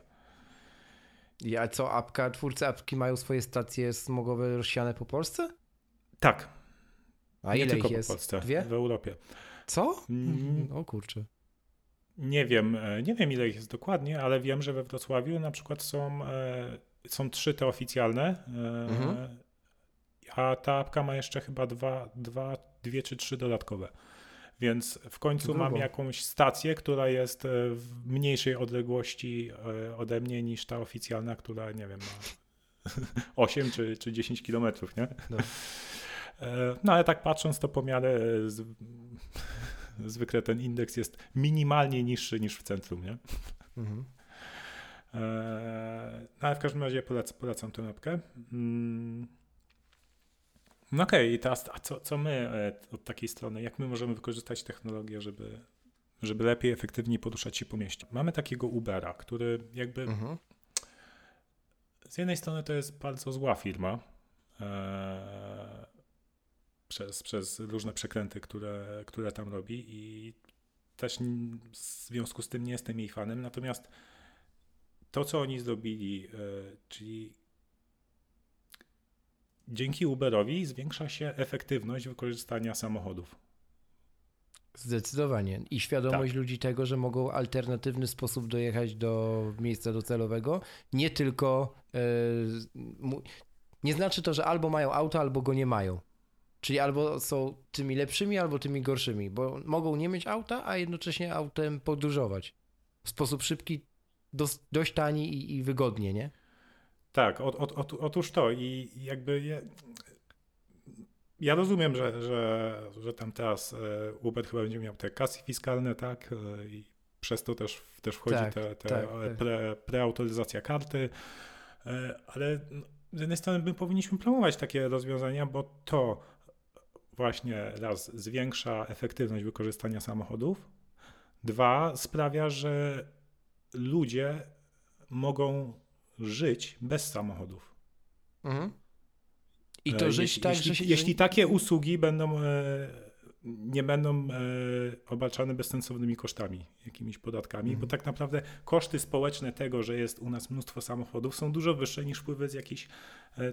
Ja co, apka, twórcy apki mają swoje stacje smogowe rozsiane po Polsce? Tak. A Nie ile tylko ich jest? po Polsce, Dwie? w Europie. Co? Mm, o kurczę. Nie wiem, e, nie wiem ile ich jest dokładnie, ale wiem, że we Wrocławiu na przykład są, e, są trzy te oficjalne, e, mhm. a ta apka ma jeszcze chyba dwa, dwa, dwie czy trzy dodatkowe. Więc w końcu Grubo. mam jakąś stację, która jest w mniejszej odległości ode mnie niż ta oficjalna, która nie wiem, ma <laughs> 8 czy, czy 10 kilometrów, nie? No. No ale tak patrząc, to pomiarę <laughs> zwykle ten indeks jest minimalnie niższy niż w centrum, nie? Mhm. E, no, ale w każdym razie polecam, polecam tę mapkę. No okej, okay, i teraz a co, co my e, od takiej strony, jak my możemy wykorzystać technologię, żeby, żeby lepiej, efektywniej poruszać się po mieście? Mamy takiego Ubera, który jakby mhm. z jednej strony to jest bardzo zła firma, e, przez, przez różne przekręty, które, które tam robi i też w związku z tym nie jestem jej fanem. Natomiast to, co oni zrobili, e, czyli dzięki Uberowi zwiększa się efektywność wykorzystania samochodów. Zdecydowanie. I świadomość tak. ludzi tego, że mogą alternatywny sposób dojechać do miejsca docelowego. Nie tylko. Yy, nie znaczy to, że albo mają auto, albo go nie mają. Czyli albo są tymi lepszymi, albo tymi gorszymi, bo mogą nie mieć auta, a jednocześnie autem podróżować. W sposób szybki, dość, dość tani i, i wygodnie, nie? Tak, o, o, o, otóż to i jakby ja, ja rozumiem, że, że, że tam teraz e, Uber chyba będzie miał te kasy fiskalne, tak? E, I przez to też, też wchodzi tak, te, te tak, tak. pre, preautoryzacja karty, e, ale no, z jednej strony my powinniśmy promować takie rozwiązania, bo to właśnie raz zwiększa efektywność wykorzystania samochodów, dwa sprawia, że ludzie mogą żyć bez samochodów. Mhm. I to e, żyć jeśli, tak, jeśli, że się... Jeśli takie usługi będą, e, nie będą e, obarczane bezsensownymi kosztami, jakimiś podatkami, mhm. bo tak naprawdę koszty społeczne tego, że jest u nas mnóstwo samochodów są dużo wyższe niż wpływy z jakichś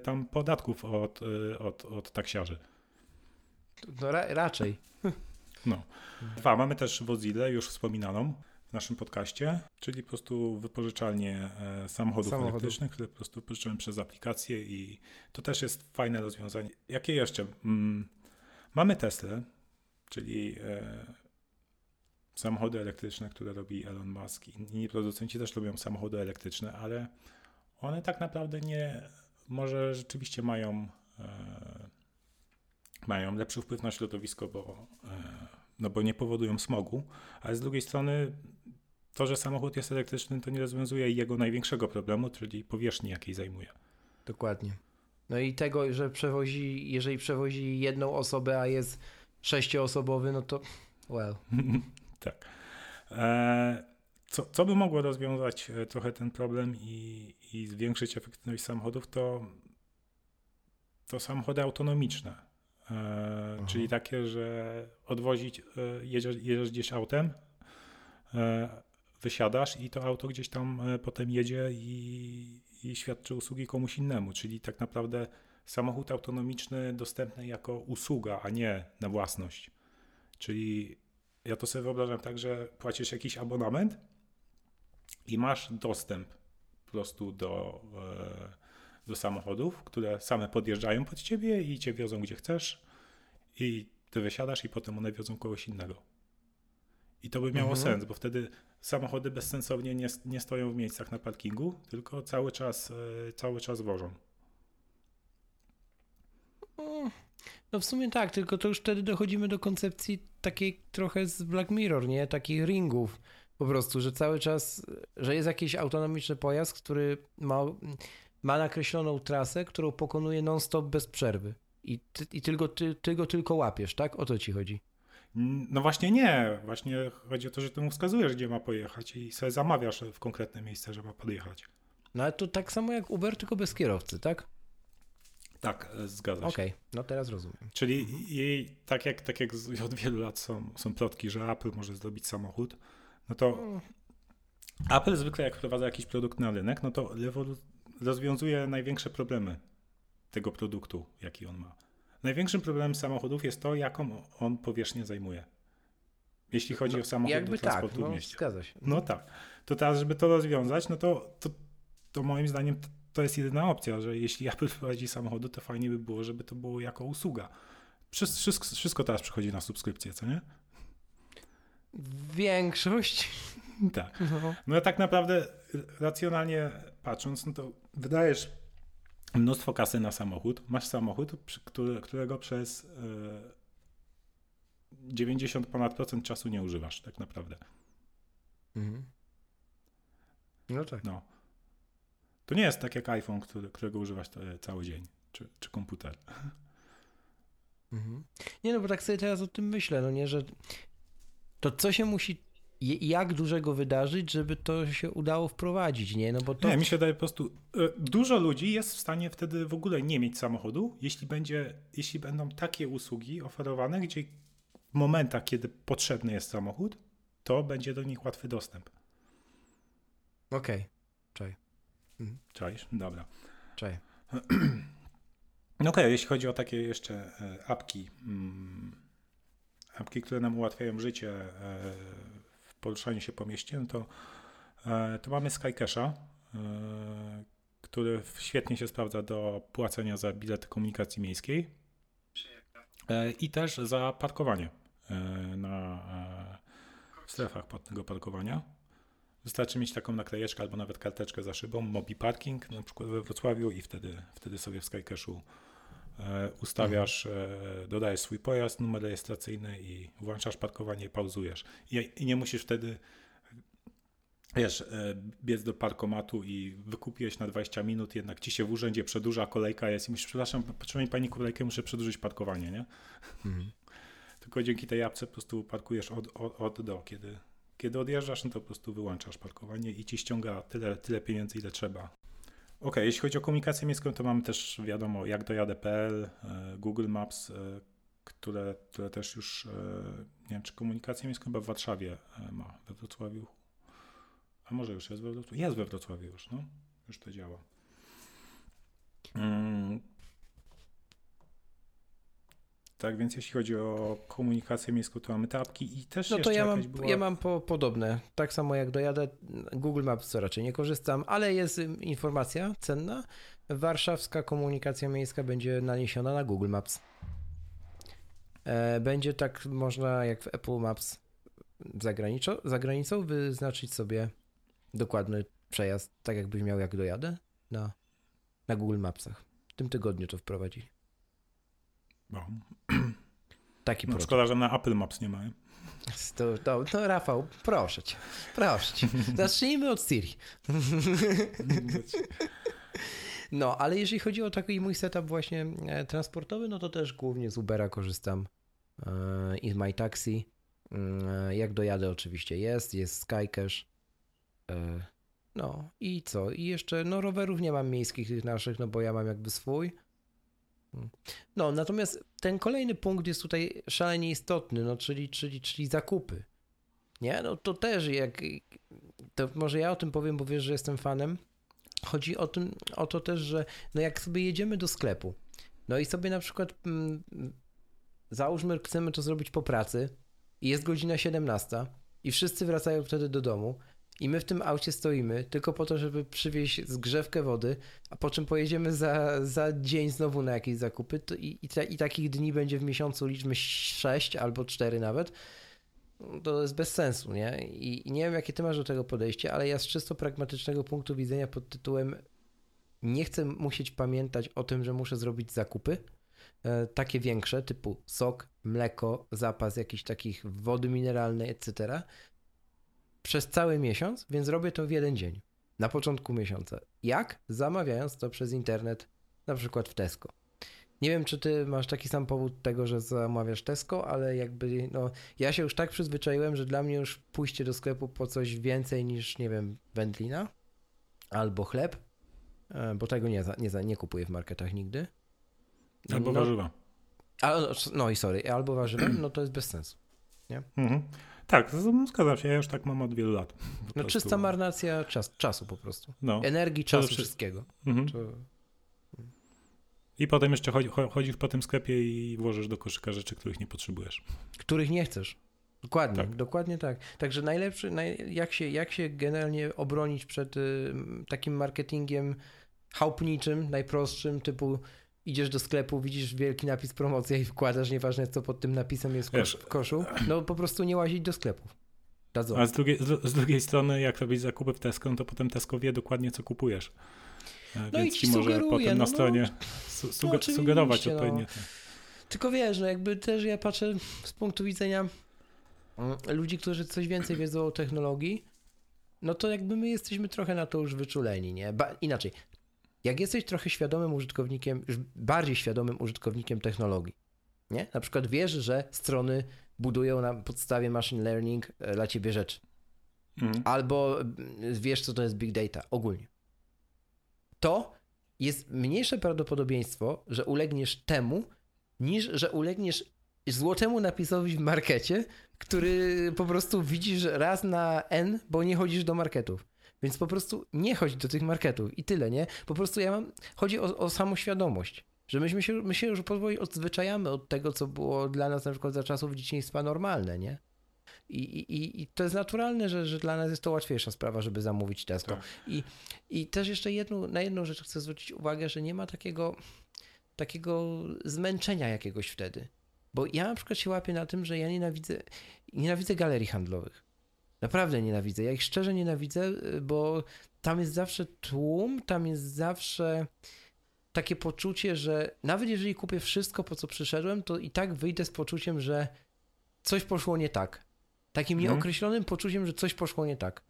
tam podatków od, od, od taksiarzy. No ra raczej. No. Dwa, mamy też Wozile, już wspominaną w naszym podcaście, czyli po prostu wypożyczalnie e, samochodów, samochodów, elektrycznych, które po prostu pożyczamy przez aplikację i to też jest fajne rozwiązanie. Jakie jeszcze? Mm, mamy Tesla, czyli e, samochody elektryczne, które robi Elon Musk. Inni producenci też lubią samochody elektryczne, ale one tak naprawdę nie, może rzeczywiście mają e, mają lepszy wpływ na środowisko, bo, e, no bo nie powodują smogu, ale z drugiej strony to, że samochód jest elektryczny, to nie rozwiązuje jego największego problemu, czyli powierzchni, jakiej zajmuje. Dokładnie. No i tego, że przewozi, jeżeli przewozi jedną osobę, a jest sześcioosobowy, no to well. <laughs> tak. E, co, co by mogło rozwiązać e, trochę ten problem i, i zwiększyć efektywność samochodów, to, to samochody autonomiczne. E, czyli takie, że odwozić, e, jedziesz, jedziesz gdzieś autem, e, wysiadasz i to auto gdzieś tam potem jedzie i, i świadczy usługi komuś innemu. Czyli tak naprawdę samochód autonomiczny dostępny jako usługa, a nie na własność. Czyli ja to sobie wyobrażam tak, że płacisz jakiś abonament i masz dostęp po prostu do, do samochodów, które same podjeżdżają pod ciebie i cię wiozą gdzie chcesz i ty wysiadasz i potem one wiozą kogoś innego. I to by miało Mhm. sens, bo wtedy samochody bezsensownie nie, nie stoją w miejscach na parkingu, tylko cały czas, e, cały czas wożą. No w sumie tak, tylko to już wtedy dochodzimy do koncepcji takiej trochę z Black Mirror, nie? Takich ringów. Po prostu, że cały czas, że jest jakiś autonomiczny pojazd, który ma, ma nakreśloną trasę, którą pokonuje non-stop bez przerwy. I, ty, i tylko, ty, ty go tylko łapiesz, tak? O to ci chodzi. Mm, No właśnie nie. Właśnie chodzi o to, że ty mu wskazujesz, gdzie ma pojechać i sobie zamawiasz w konkretne miejsce, że ma podjechać. No ale to tak samo jak Uber, tylko bez kierowcy, tak? Tak, e, zgadza się. Okej, no teraz rozumiem. Czyli jej, tak jak, tak jak od wielu lat są, są plotki, że Apple może zrobić samochód, no to Apple zwykle jak wprowadza jakiś produkt na rynek, no to rozwiązuje największe problemy tego produktu, jaki on ma. Największym problemem samochodów jest to, jaką on powierzchnię zajmuje. Jeśli chodzi o samochód Jakby do tak, transportu no, w mieście. zgadza się. No tak. To teraz, żeby to rozwiązać, no to, to, to moim zdaniem to, jest jedyna opcja, że jeśli Apple wprowadzi samochody, to fajnie by było, żeby to było jako usługa. Wszystko, wszystko, wszystko teraz przychodzi na subskrypcję, co nie? Większość. Tak. No. No tak naprawdę racjonalnie patrząc, no to wydajesz mnóstwo kasy na samochód, masz samochód, który, którego przez e, 90 ponad procent czasu nie używasz tak naprawdę. Mhm. No tak. No. To nie jest tak jak iPhone, który, którego używasz e, cały dzień, czy, czy komputer. Mhm. Nie no, bo tak sobie teraz o tym myślę, no nie, że to co się musi, jak dużego wydarzyć, żeby to się udało wprowadzić, nie? No bo to... Nie, mi się wydaje po prostu, e, dużo ludzi jest w stanie wtedy w ogóle nie mieć samochodu, jeśli, będzie, jeśli będą takie usługi oferowane, gdzie w momentach, kiedy potrzebny jest samochód, to będzie do nich łatwy dostęp. Okej, czaj, Czaisz? Dobra. czaj. No <clears throat> okej, jeśli chodzi o takie jeszcze e, apki, mm, apki, które nam ułatwiają życie e, poruszaniu się po mieście, no to, e, to mamy Skycasha, e, który świetnie się sprawdza do płacenia za bilety komunikacji miejskiej e, i też za parkowanie na strefach płatnego parkowania. Wystarczy mieć taką naklejeczkę albo nawet karteczkę za szybą, Mobi Parking na przykład we Wrocławiu i wtedy, wtedy sobie w Skycashu ustawiasz, e, dodajesz swój pojazd, numer rejestracyjny i włączasz parkowanie i pauzujesz. I, I nie musisz wtedy wiesz, e, biec do parkomatu i wykupiłeś na 20 minut, jednak ci się w urzędzie przedłuża, kolejka jest i myślisz, przepraszam, potrzebuję pani kolejkę, muszę przedłużyć parkowanie, nie? Mhm. <laughs> Tylko dzięki tej apce po prostu parkujesz od, od, od do, kiedy, kiedy odjeżdżasz, no to po prostu wyłączasz parkowanie i ci ściąga tyle, tyle pieniędzy, ile trzeba. Ok, jeśli chodzi o komunikację miejską, to mamy też wiadomo, jak dojadę.pl, e, Google Maps, e, które, które też już, e, nie wiem, czy komunikację miejską chyba w Warszawie ma, we Wrocławiu. A może już jest we Wrocławiu? Jest we Wrocławiu już, no. Już to działa. Tak więc jeśli chodzi o komunikację miejską, to mamy te apki i też No to ja mam, była... ja mam po, podobne. Tak samo jak dojadę, Google Maps co raczej nie korzystam, ale jest informacja cenna. Warszawska komunikacja miejska będzie naniesiona na Google Maps. E, Będzie tak można jak w Apple Maps za, graniczo, za granicą wyznaczyć sobie dokładny przejazd, tak jakbyś miał jak dojadę na, na Google Mapsach. W tym tygodniu to wprowadzi. No, <clears throat> Taki no szkoda, że na Apple Maps nie ma. <laughs> To, to, to Rafał, proszę cię, proszę cię. <laughs> Zacznijmy od Siri. <laughs> No, ale jeżeli chodzi o taki mój setup właśnie e, transportowy, no to też głównie z Ubera korzystam e, i z MyTaxi. Mm, Jak dojadę, oczywiście jest, jest Skycash. E, No i co? I jeszcze, no rowerów nie mam miejskich tych naszych, no bo ja mam jakby swój. No, natomiast ten kolejny punkt jest tutaj szalenie istotny, no czyli, czyli, czyli zakupy. Nie, no to też jak, to może ja o tym powiem, bo wiesz, że jestem fanem. Chodzi o, tym, o to też, że no jak sobie jedziemy do sklepu, no i sobie na przykład mm, załóżmy, chcemy to zrobić po pracy i jest godzina 17 i wszyscy wracają wtedy do domu i my w tym aucie stoimy tylko po to, żeby przywieźć zgrzewkę wody, a po czym pojedziemy za, za dzień znowu na jakieś zakupy i, i, ta, i takich dni będzie w miesiącu liczmy 6 albo 4 nawet, to jest bez sensu, nie? I, I nie wiem, jakie ty masz do tego podejście, ale ja z czysto pragmatycznego punktu widzenia pod tytułem nie chcę musieć pamiętać o tym, że muszę zrobić zakupy, e, takie większe, typu sok, mleko, zapas jakichś takich wody mineralnej, etc. przez cały miesiąc, więc robię to w jeden dzień, na początku miesiąca. Jak? Zamawiając to przez internet, na przykład w Tesco. Nie wiem, czy ty masz taki sam powód tego, że zamawiasz Tesco, ale jakby, no, ja się już tak przyzwyczaiłem, że dla mnie już pójście do sklepu po coś więcej niż, nie wiem, wędlina albo chleb, e, bo tego nie, nie, nie kupuję w marketach nigdy. Albo no, warzywa. A, no i sorry, albo warzywa, no to jest bez sensu. Mhm. Tak, zgadzam się, ja już tak mam od wielu lat. No czysta marnacja czas, czasu po prostu. No. Energii, czasu, wszystkiego. Mhm. I potem jeszcze chodzi, cho- chodzisz po tym sklepie i włożysz do koszyka rzeczy, których nie potrzebujesz. których nie chcesz. Dokładnie, Tak. dokładnie tak. Także najlepszy, naj, jak, się, jak się generalnie obronić przed y, takim marketingiem chałupniczym, najprostszym, typu idziesz do sklepu, widzisz wielki napis promocja i wkładasz, nieważne co pod tym napisem jest w, kosz, Wiesz, w koszu, no po prostu nie łazić do sklepów. Dadzą. A z drugiej, z, drugiej strony, jak robisz zakupy w Tesco, no to potem Tesco wie dokładnie, co kupujesz. E, No i Więc ci może sugeruje, potem no, na no. stronie su, oczywiście, sugerować no. odpowiednie. te- Tylko wiesz, no jakby też ja patrzę z punktu widzenia mm, ludzi, którzy coś więcej wiedzą o technologii, no to jakby my jesteśmy trochę na to już wyczuleni, nie? Ba inaczej, jak jesteś trochę świadomym użytkownikiem, już bardziej świadomym użytkownikiem technologii, nie? Na przykład wiesz, że strony budują na podstawie machine learning e, dla ciebie rzeczy. Mhm. Albo mm, wiesz, co to jest big data ogólnie. To jest mniejsze prawdopodobieństwo, że ulegniesz temu, niż że ulegniesz złotemu napisowi w markecie, który po prostu widzisz raz na N, bo nie chodzisz do marketów. Więc po prostu nie chodź do tych marketów i tyle, nie? Po prostu ja mam, chodzi o, o samoświadomość, że myśmy się, my się już powoli odzwyczajamy od tego, co było dla nas na przykład za czasów dzieciństwa normalne, nie? I, i, I to jest naturalne, że, że dla nas jest to łatwiejsza sprawa, żeby zamówić Tesco. Tak. I, I też jeszcze jedną, na jedną rzecz chcę zwrócić uwagę, że nie ma takiego, takiego zmęczenia jakiegoś wtedy. Bo ja na przykład się łapię na tym, że ja nienawidzę, nienawidzę galerii handlowych. Naprawdę nienawidzę. Ja ich szczerze nienawidzę, y, bo tam jest zawsze tłum, tam jest zawsze takie poczucie, że nawet jeżeli kupię wszystko, po co przyszedłem, to i tak wyjdę z poczuciem, że coś poszło nie tak. Takim Mhm. nieokreślonym poczuciem, że coś poszło nie tak.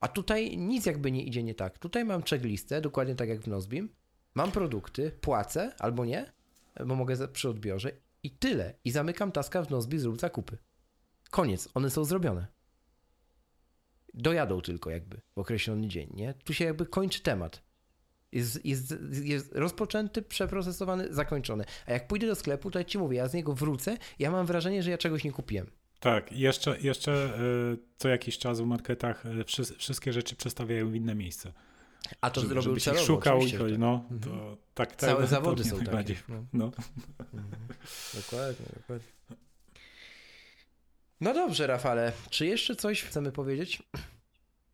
A tutaj nic jakby nie idzie nie tak. Tutaj mam checklistę, dokładnie tak jak w Nozbim. Mam produkty, płacę albo nie, bo mogę przy odbiorze i tyle. I zamykam taska w Nozbi, zrób zakupy. Koniec, one są zrobione. Dojadą tylko jakby w określony dzień, nie? Tu się jakby kończy temat. Jest, jest, jest rozpoczęty, przeprocesowany, zakończony. A jak pójdę do sklepu, to ja ci mówię, ja z niego wrócę, ja mam wrażenie, że ja czegoś nie kupiłem. Tak, jeszcze, jeszcze y, co jakiś czas w marketach wszy, wszystkie rzeczy przestawiają w inne miejsce. A to Żeby- zrobił żebyś celowo, szukał i tak. no, Mhm. to tak, tak. Całe to zawody mnie są takie. No. No. Mhm. Dokładnie, dokładnie. No dobrze, Rafale. Czy jeszcze coś chcemy powiedzieć?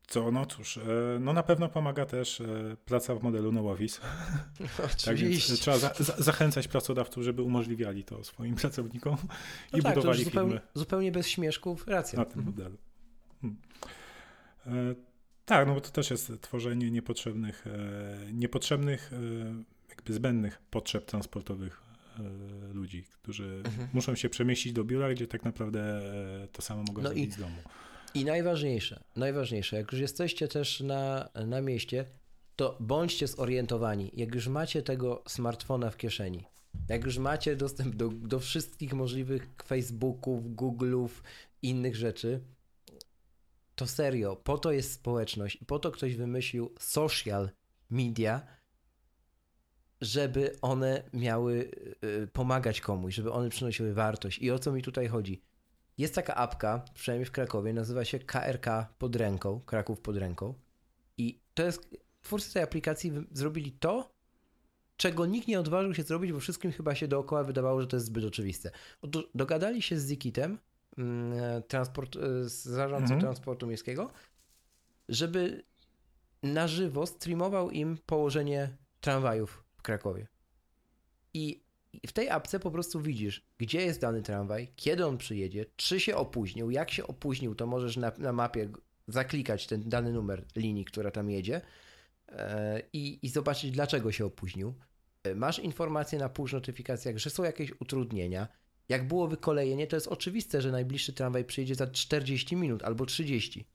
Co, no cóż, e, no na pewno pomaga też e, praca w modelu no office. <laughs> Tak więc e, trzeba za, za, zachęcać pracodawców, żeby umożliwiali to swoim <laughs> pracownikom No i tak, to budowali zupełnie, firmy zupełnie bez śmieszków. Racja. na tym Mhm. modelu. Hmm. E, tak, no bo to też jest tworzenie niepotrzebnych, e, niepotrzebnych, e, jakby zbędnych potrzeb transportowych ludzi, którzy Mhm. muszą się przemieścić do biura, gdzie tak naprawdę e, to samo mogą No zrobić i- z domu. I najważniejsze, najważniejsze, jak już jesteście też na, na mieście, to bądźcie zorientowani. Jak już macie tego smartfona w kieszeni, jak już macie dostęp do, do wszystkich możliwych Facebooków, Google'ów innych rzeczy, to serio, po to jest społeczność po to ktoś wymyślił social media, żeby one miały y, pomagać komuś, żeby one przynosiły wartość. I o co mi tutaj chodzi? Jest taka apka, przynajmniej w Krakowie, nazywa się KRK pod ręką, Kraków pod ręką. I to jest, twórcy tej aplikacji zrobili to, czego nikt nie odważył się zrobić, bo wszystkim chyba się dookoła wydawało, że to jest zbyt oczywiste. Dogadali się z Zikitem, mm, transport, y, z zarządcą mhm. transportu miejskiego, żeby na żywo streamował im położenie tramwajów Krakowie. I w tej apce po prostu widzisz, gdzie jest dany tramwaj, kiedy on przyjedzie, czy się opóźnił, jak się opóźnił, to możesz na, na mapie zaklikać ten dany numer linii, która tam jedzie i, i zobaczyć, dlaczego się opóźnił. E, masz informacje na push notyfikacjach, że są jakieś utrudnienia. Jak było wykolejenie, to jest oczywiste, że najbliższy tramwaj przyjedzie za 40 minut albo 30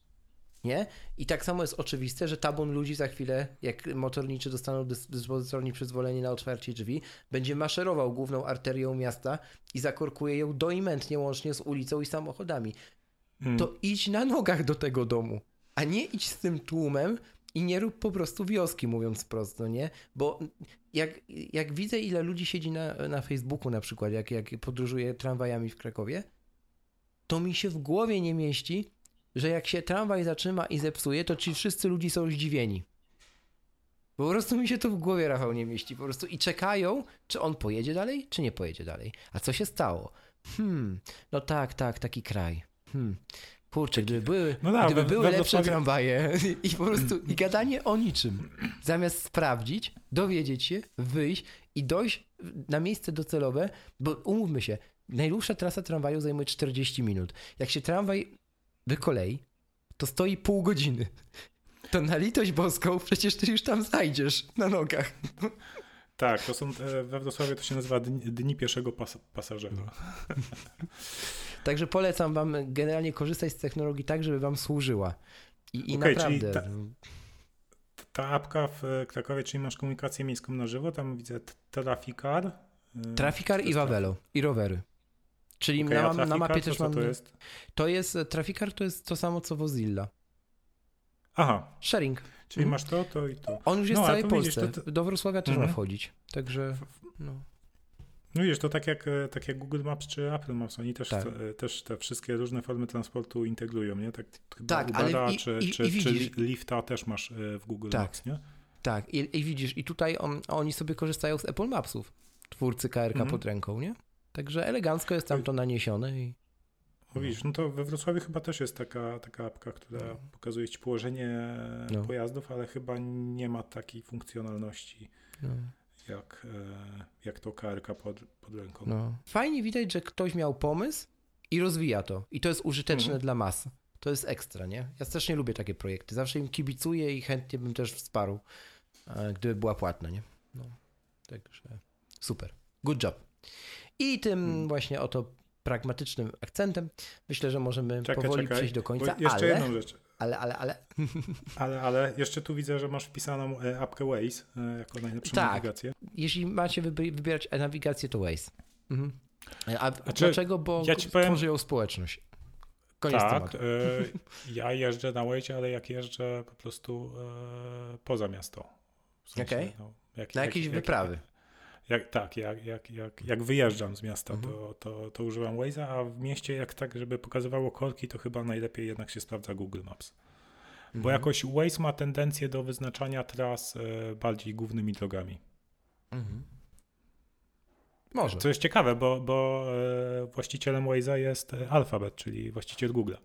nie? I tak samo jest oczywiste, że tabun ludzi za chwilę, jak motorniczy dostaną dyspozytorni przyzwolenie na otwarcie drzwi, będzie maszerował główną arterią miasta i zakorkuje ją doimentnie łącznie z ulicą i samochodami. Hmm. To idź na nogach do tego domu, a nie idź z tym tłumem i nie rób po prostu wioski, mówiąc prosto, nie? Bo jak, jak widzę, ile ludzi siedzi na, na Facebooku na przykład, jak, jak podróżuje tramwajami w Krakowie, to mi się w głowie nie mieści, że jak się tramwaj zatrzyma i zepsuje, to ci wszyscy ludzie są zdziwieni. Po prostu mi się to w głowie, Rafał, nie mieści. Po prostu i czekają, czy on pojedzie dalej, czy nie pojedzie dalej. A co się stało? Hmm, no tak, tak, taki kraj. Hmm. Kurczę, gdyby były, no da, gdyby były lepsze tramwaje <laughs> i po prostu i gadanie o niczym, zamiast sprawdzić, dowiedzieć się, wyjść i dojść na miejsce docelowe, bo umówmy się, najdłuższa trasa tramwaju zajmuje 40 minut. Jak się tramwaj wykolei, to stoi pół godziny. To na litość boską przecież ty już tam znajdziesz na nogach. Tak, to są, e, we Wrocławiu to się nazywa dni, dni pierwszego pas, pasażera. No. Także polecam wam generalnie korzystać z technologii tak, żeby wam służyła. I, i okay, naprawdę... Ta, ta, apka w Krakowie, czyli masz komunikację miejską na żywo, tam widzę Trafikar. E, Trafikar i Wawelo, i rowery. Czyli okay, na, na, mapie też mam. To jest? to jest Trafikar to jest to samo co Wozilla. Aha. Sharing. Czyli mhm. masz to, to i to. On już jest no, w całej Polsce. Widzisz, to... Do Wrocławia też mhm. ma wchodzić. Także. No. No wiesz, to tak jak, tak jak Google Maps czy Apple Maps, oni też, tak. te, też te wszystkie różne formy transportu integrują, nie? Tak, tak Ubera ale i, czy, i, czy, i czy Lifta też masz e, w Google tak. Maps, nie? Tak, I, i widzisz, i tutaj on, oni sobie korzystają z Apple Mapsów, twórcy KRK mhm. pod ręką, nie? Także elegancko jest tam to naniesione i... No widzisz, no to we Wrocławiu chyba też jest taka, taka apka, która no. pokazuje ci położenie no. pojazdów, ale chyba nie ma takiej funkcjonalności no. jak, e, jak to KRK pod, pod ręką. No. Fajnie widać, że ktoś miał pomysł i rozwija to. I to jest użyteczne mhm. dla mas. To jest ekstra, nie? Ja też nie lubię takie projekty. Zawsze im kibicuję i chętnie bym też wsparł, e, gdyby była płatna, nie? No. Także super. Good job. I tym hmm. właśnie oto pragmatycznym akcentem myślę, że możemy czekaj, powoli czekaj, przejść do końca. Jeszcze ale, jedną rzecz. Ale, ale, ale. <laughs> ale. Ale, jeszcze tu widzę, że masz wpisaną e, apkę Waze e, jako najlepszą tak. nawigację. Jeśli macie wybierać nawigację, to Waze. Mhm. A, A dlaczego? Bo ja ci powiem... ją społeczność. Koniec tak, e, ja jeżdżę na Waze, ale jak jeżdżę po prostu e, poza miasto. W sensie, okay. no, jak, na jakieś jak, wyprawy. Jak, tak, jak, jak, jak, jak wyjeżdżam z miasta, mhm. to, to, to używam Waze'a, a w mieście jak tak, żeby pokazywało korki, to chyba najlepiej jednak się sprawdza Google Maps. Mhm. Bo jakoś Waze ma tendencję do wyznaczania tras e, bardziej głównymi drogami. Mhm. Może. Co jest ciekawe, bo, bo e, właścicielem Waze'a jest e, Alphabet, czyli właściciel Google'a.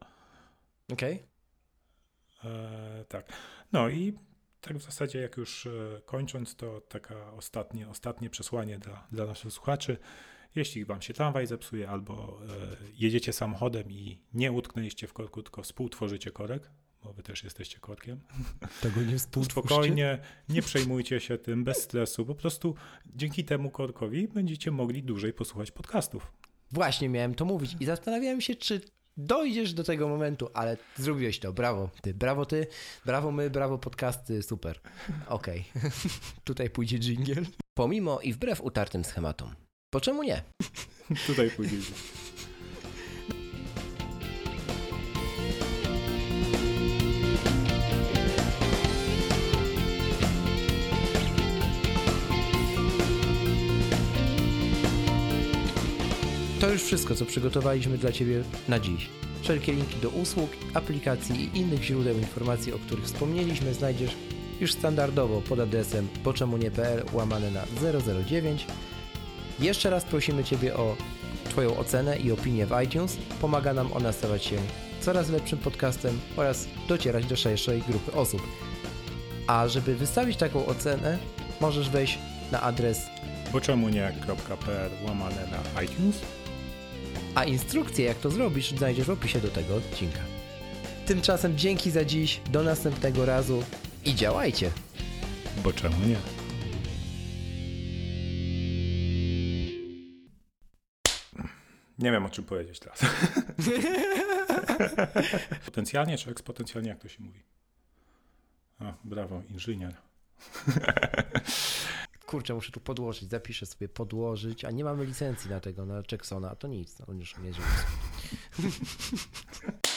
Okej. Okay. Tak. No i tak w zasadzie, jak już e, kończąc, to taka ostatnie, ostatnie przesłanie dla, dla naszych słuchaczy. Jeśli wam się tramwaj zepsuje albo e, jedziecie samochodem i nie utknęliście w korku, tylko współtworzycie korek, bo wy też jesteście korkiem. <laughs> Tego nie Spokojnie, nie przejmujcie się tym, bez stresu. Po prostu dzięki temu korkowi będziecie mogli dłużej posłuchać podcastów. Właśnie miałem to mówić i zastanawiałem się, czy dojdziesz do tego momentu, ale zrobiłeś to, brawo ty, brawo ty, brawo my, brawo podcasty, super. Okej, okay. <laughs> tutaj pójdzie jingle. Pomimo i wbrew utartym schematom. Po czemu nie? <laughs> tutaj pójdzie już wszystko, co przygotowaliśmy dla Ciebie na dziś. Wszelkie linki do usług, aplikacji i innych źródeł informacji, o których wspomnieliśmy, znajdziesz już standardowo pod adresem poczemunie.pl łamane na 009. Jeszcze raz prosimy Ciebie o Twoją ocenę i opinię w iTunes. Pomaga nam ona stawać się coraz lepszym podcastem oraz docierać do szerszej grupy osób. A żeby wystawić taką ocenę, możesz wejść na adres, Bo czemu nie.pl łamane na iTunes? A instrukcję jak to zrobisz znajdziesz w opisie do tego odcinka. Tymczasem dzięki za dziś, do następnego razu i działajcie! Bo czemu nie? Nie wiem o czym powiedzieć teraz. <laughs> Potencjalnie czy ekspotencjalnie, jak to się mówi? A, brawo, inżynier. <laughs> Kurczę, muszę tu podłożyć, zapiszę sobie podłożyć, a nie mamy licencji na tego, na Jacksona, to nic, no już nie. <laughs>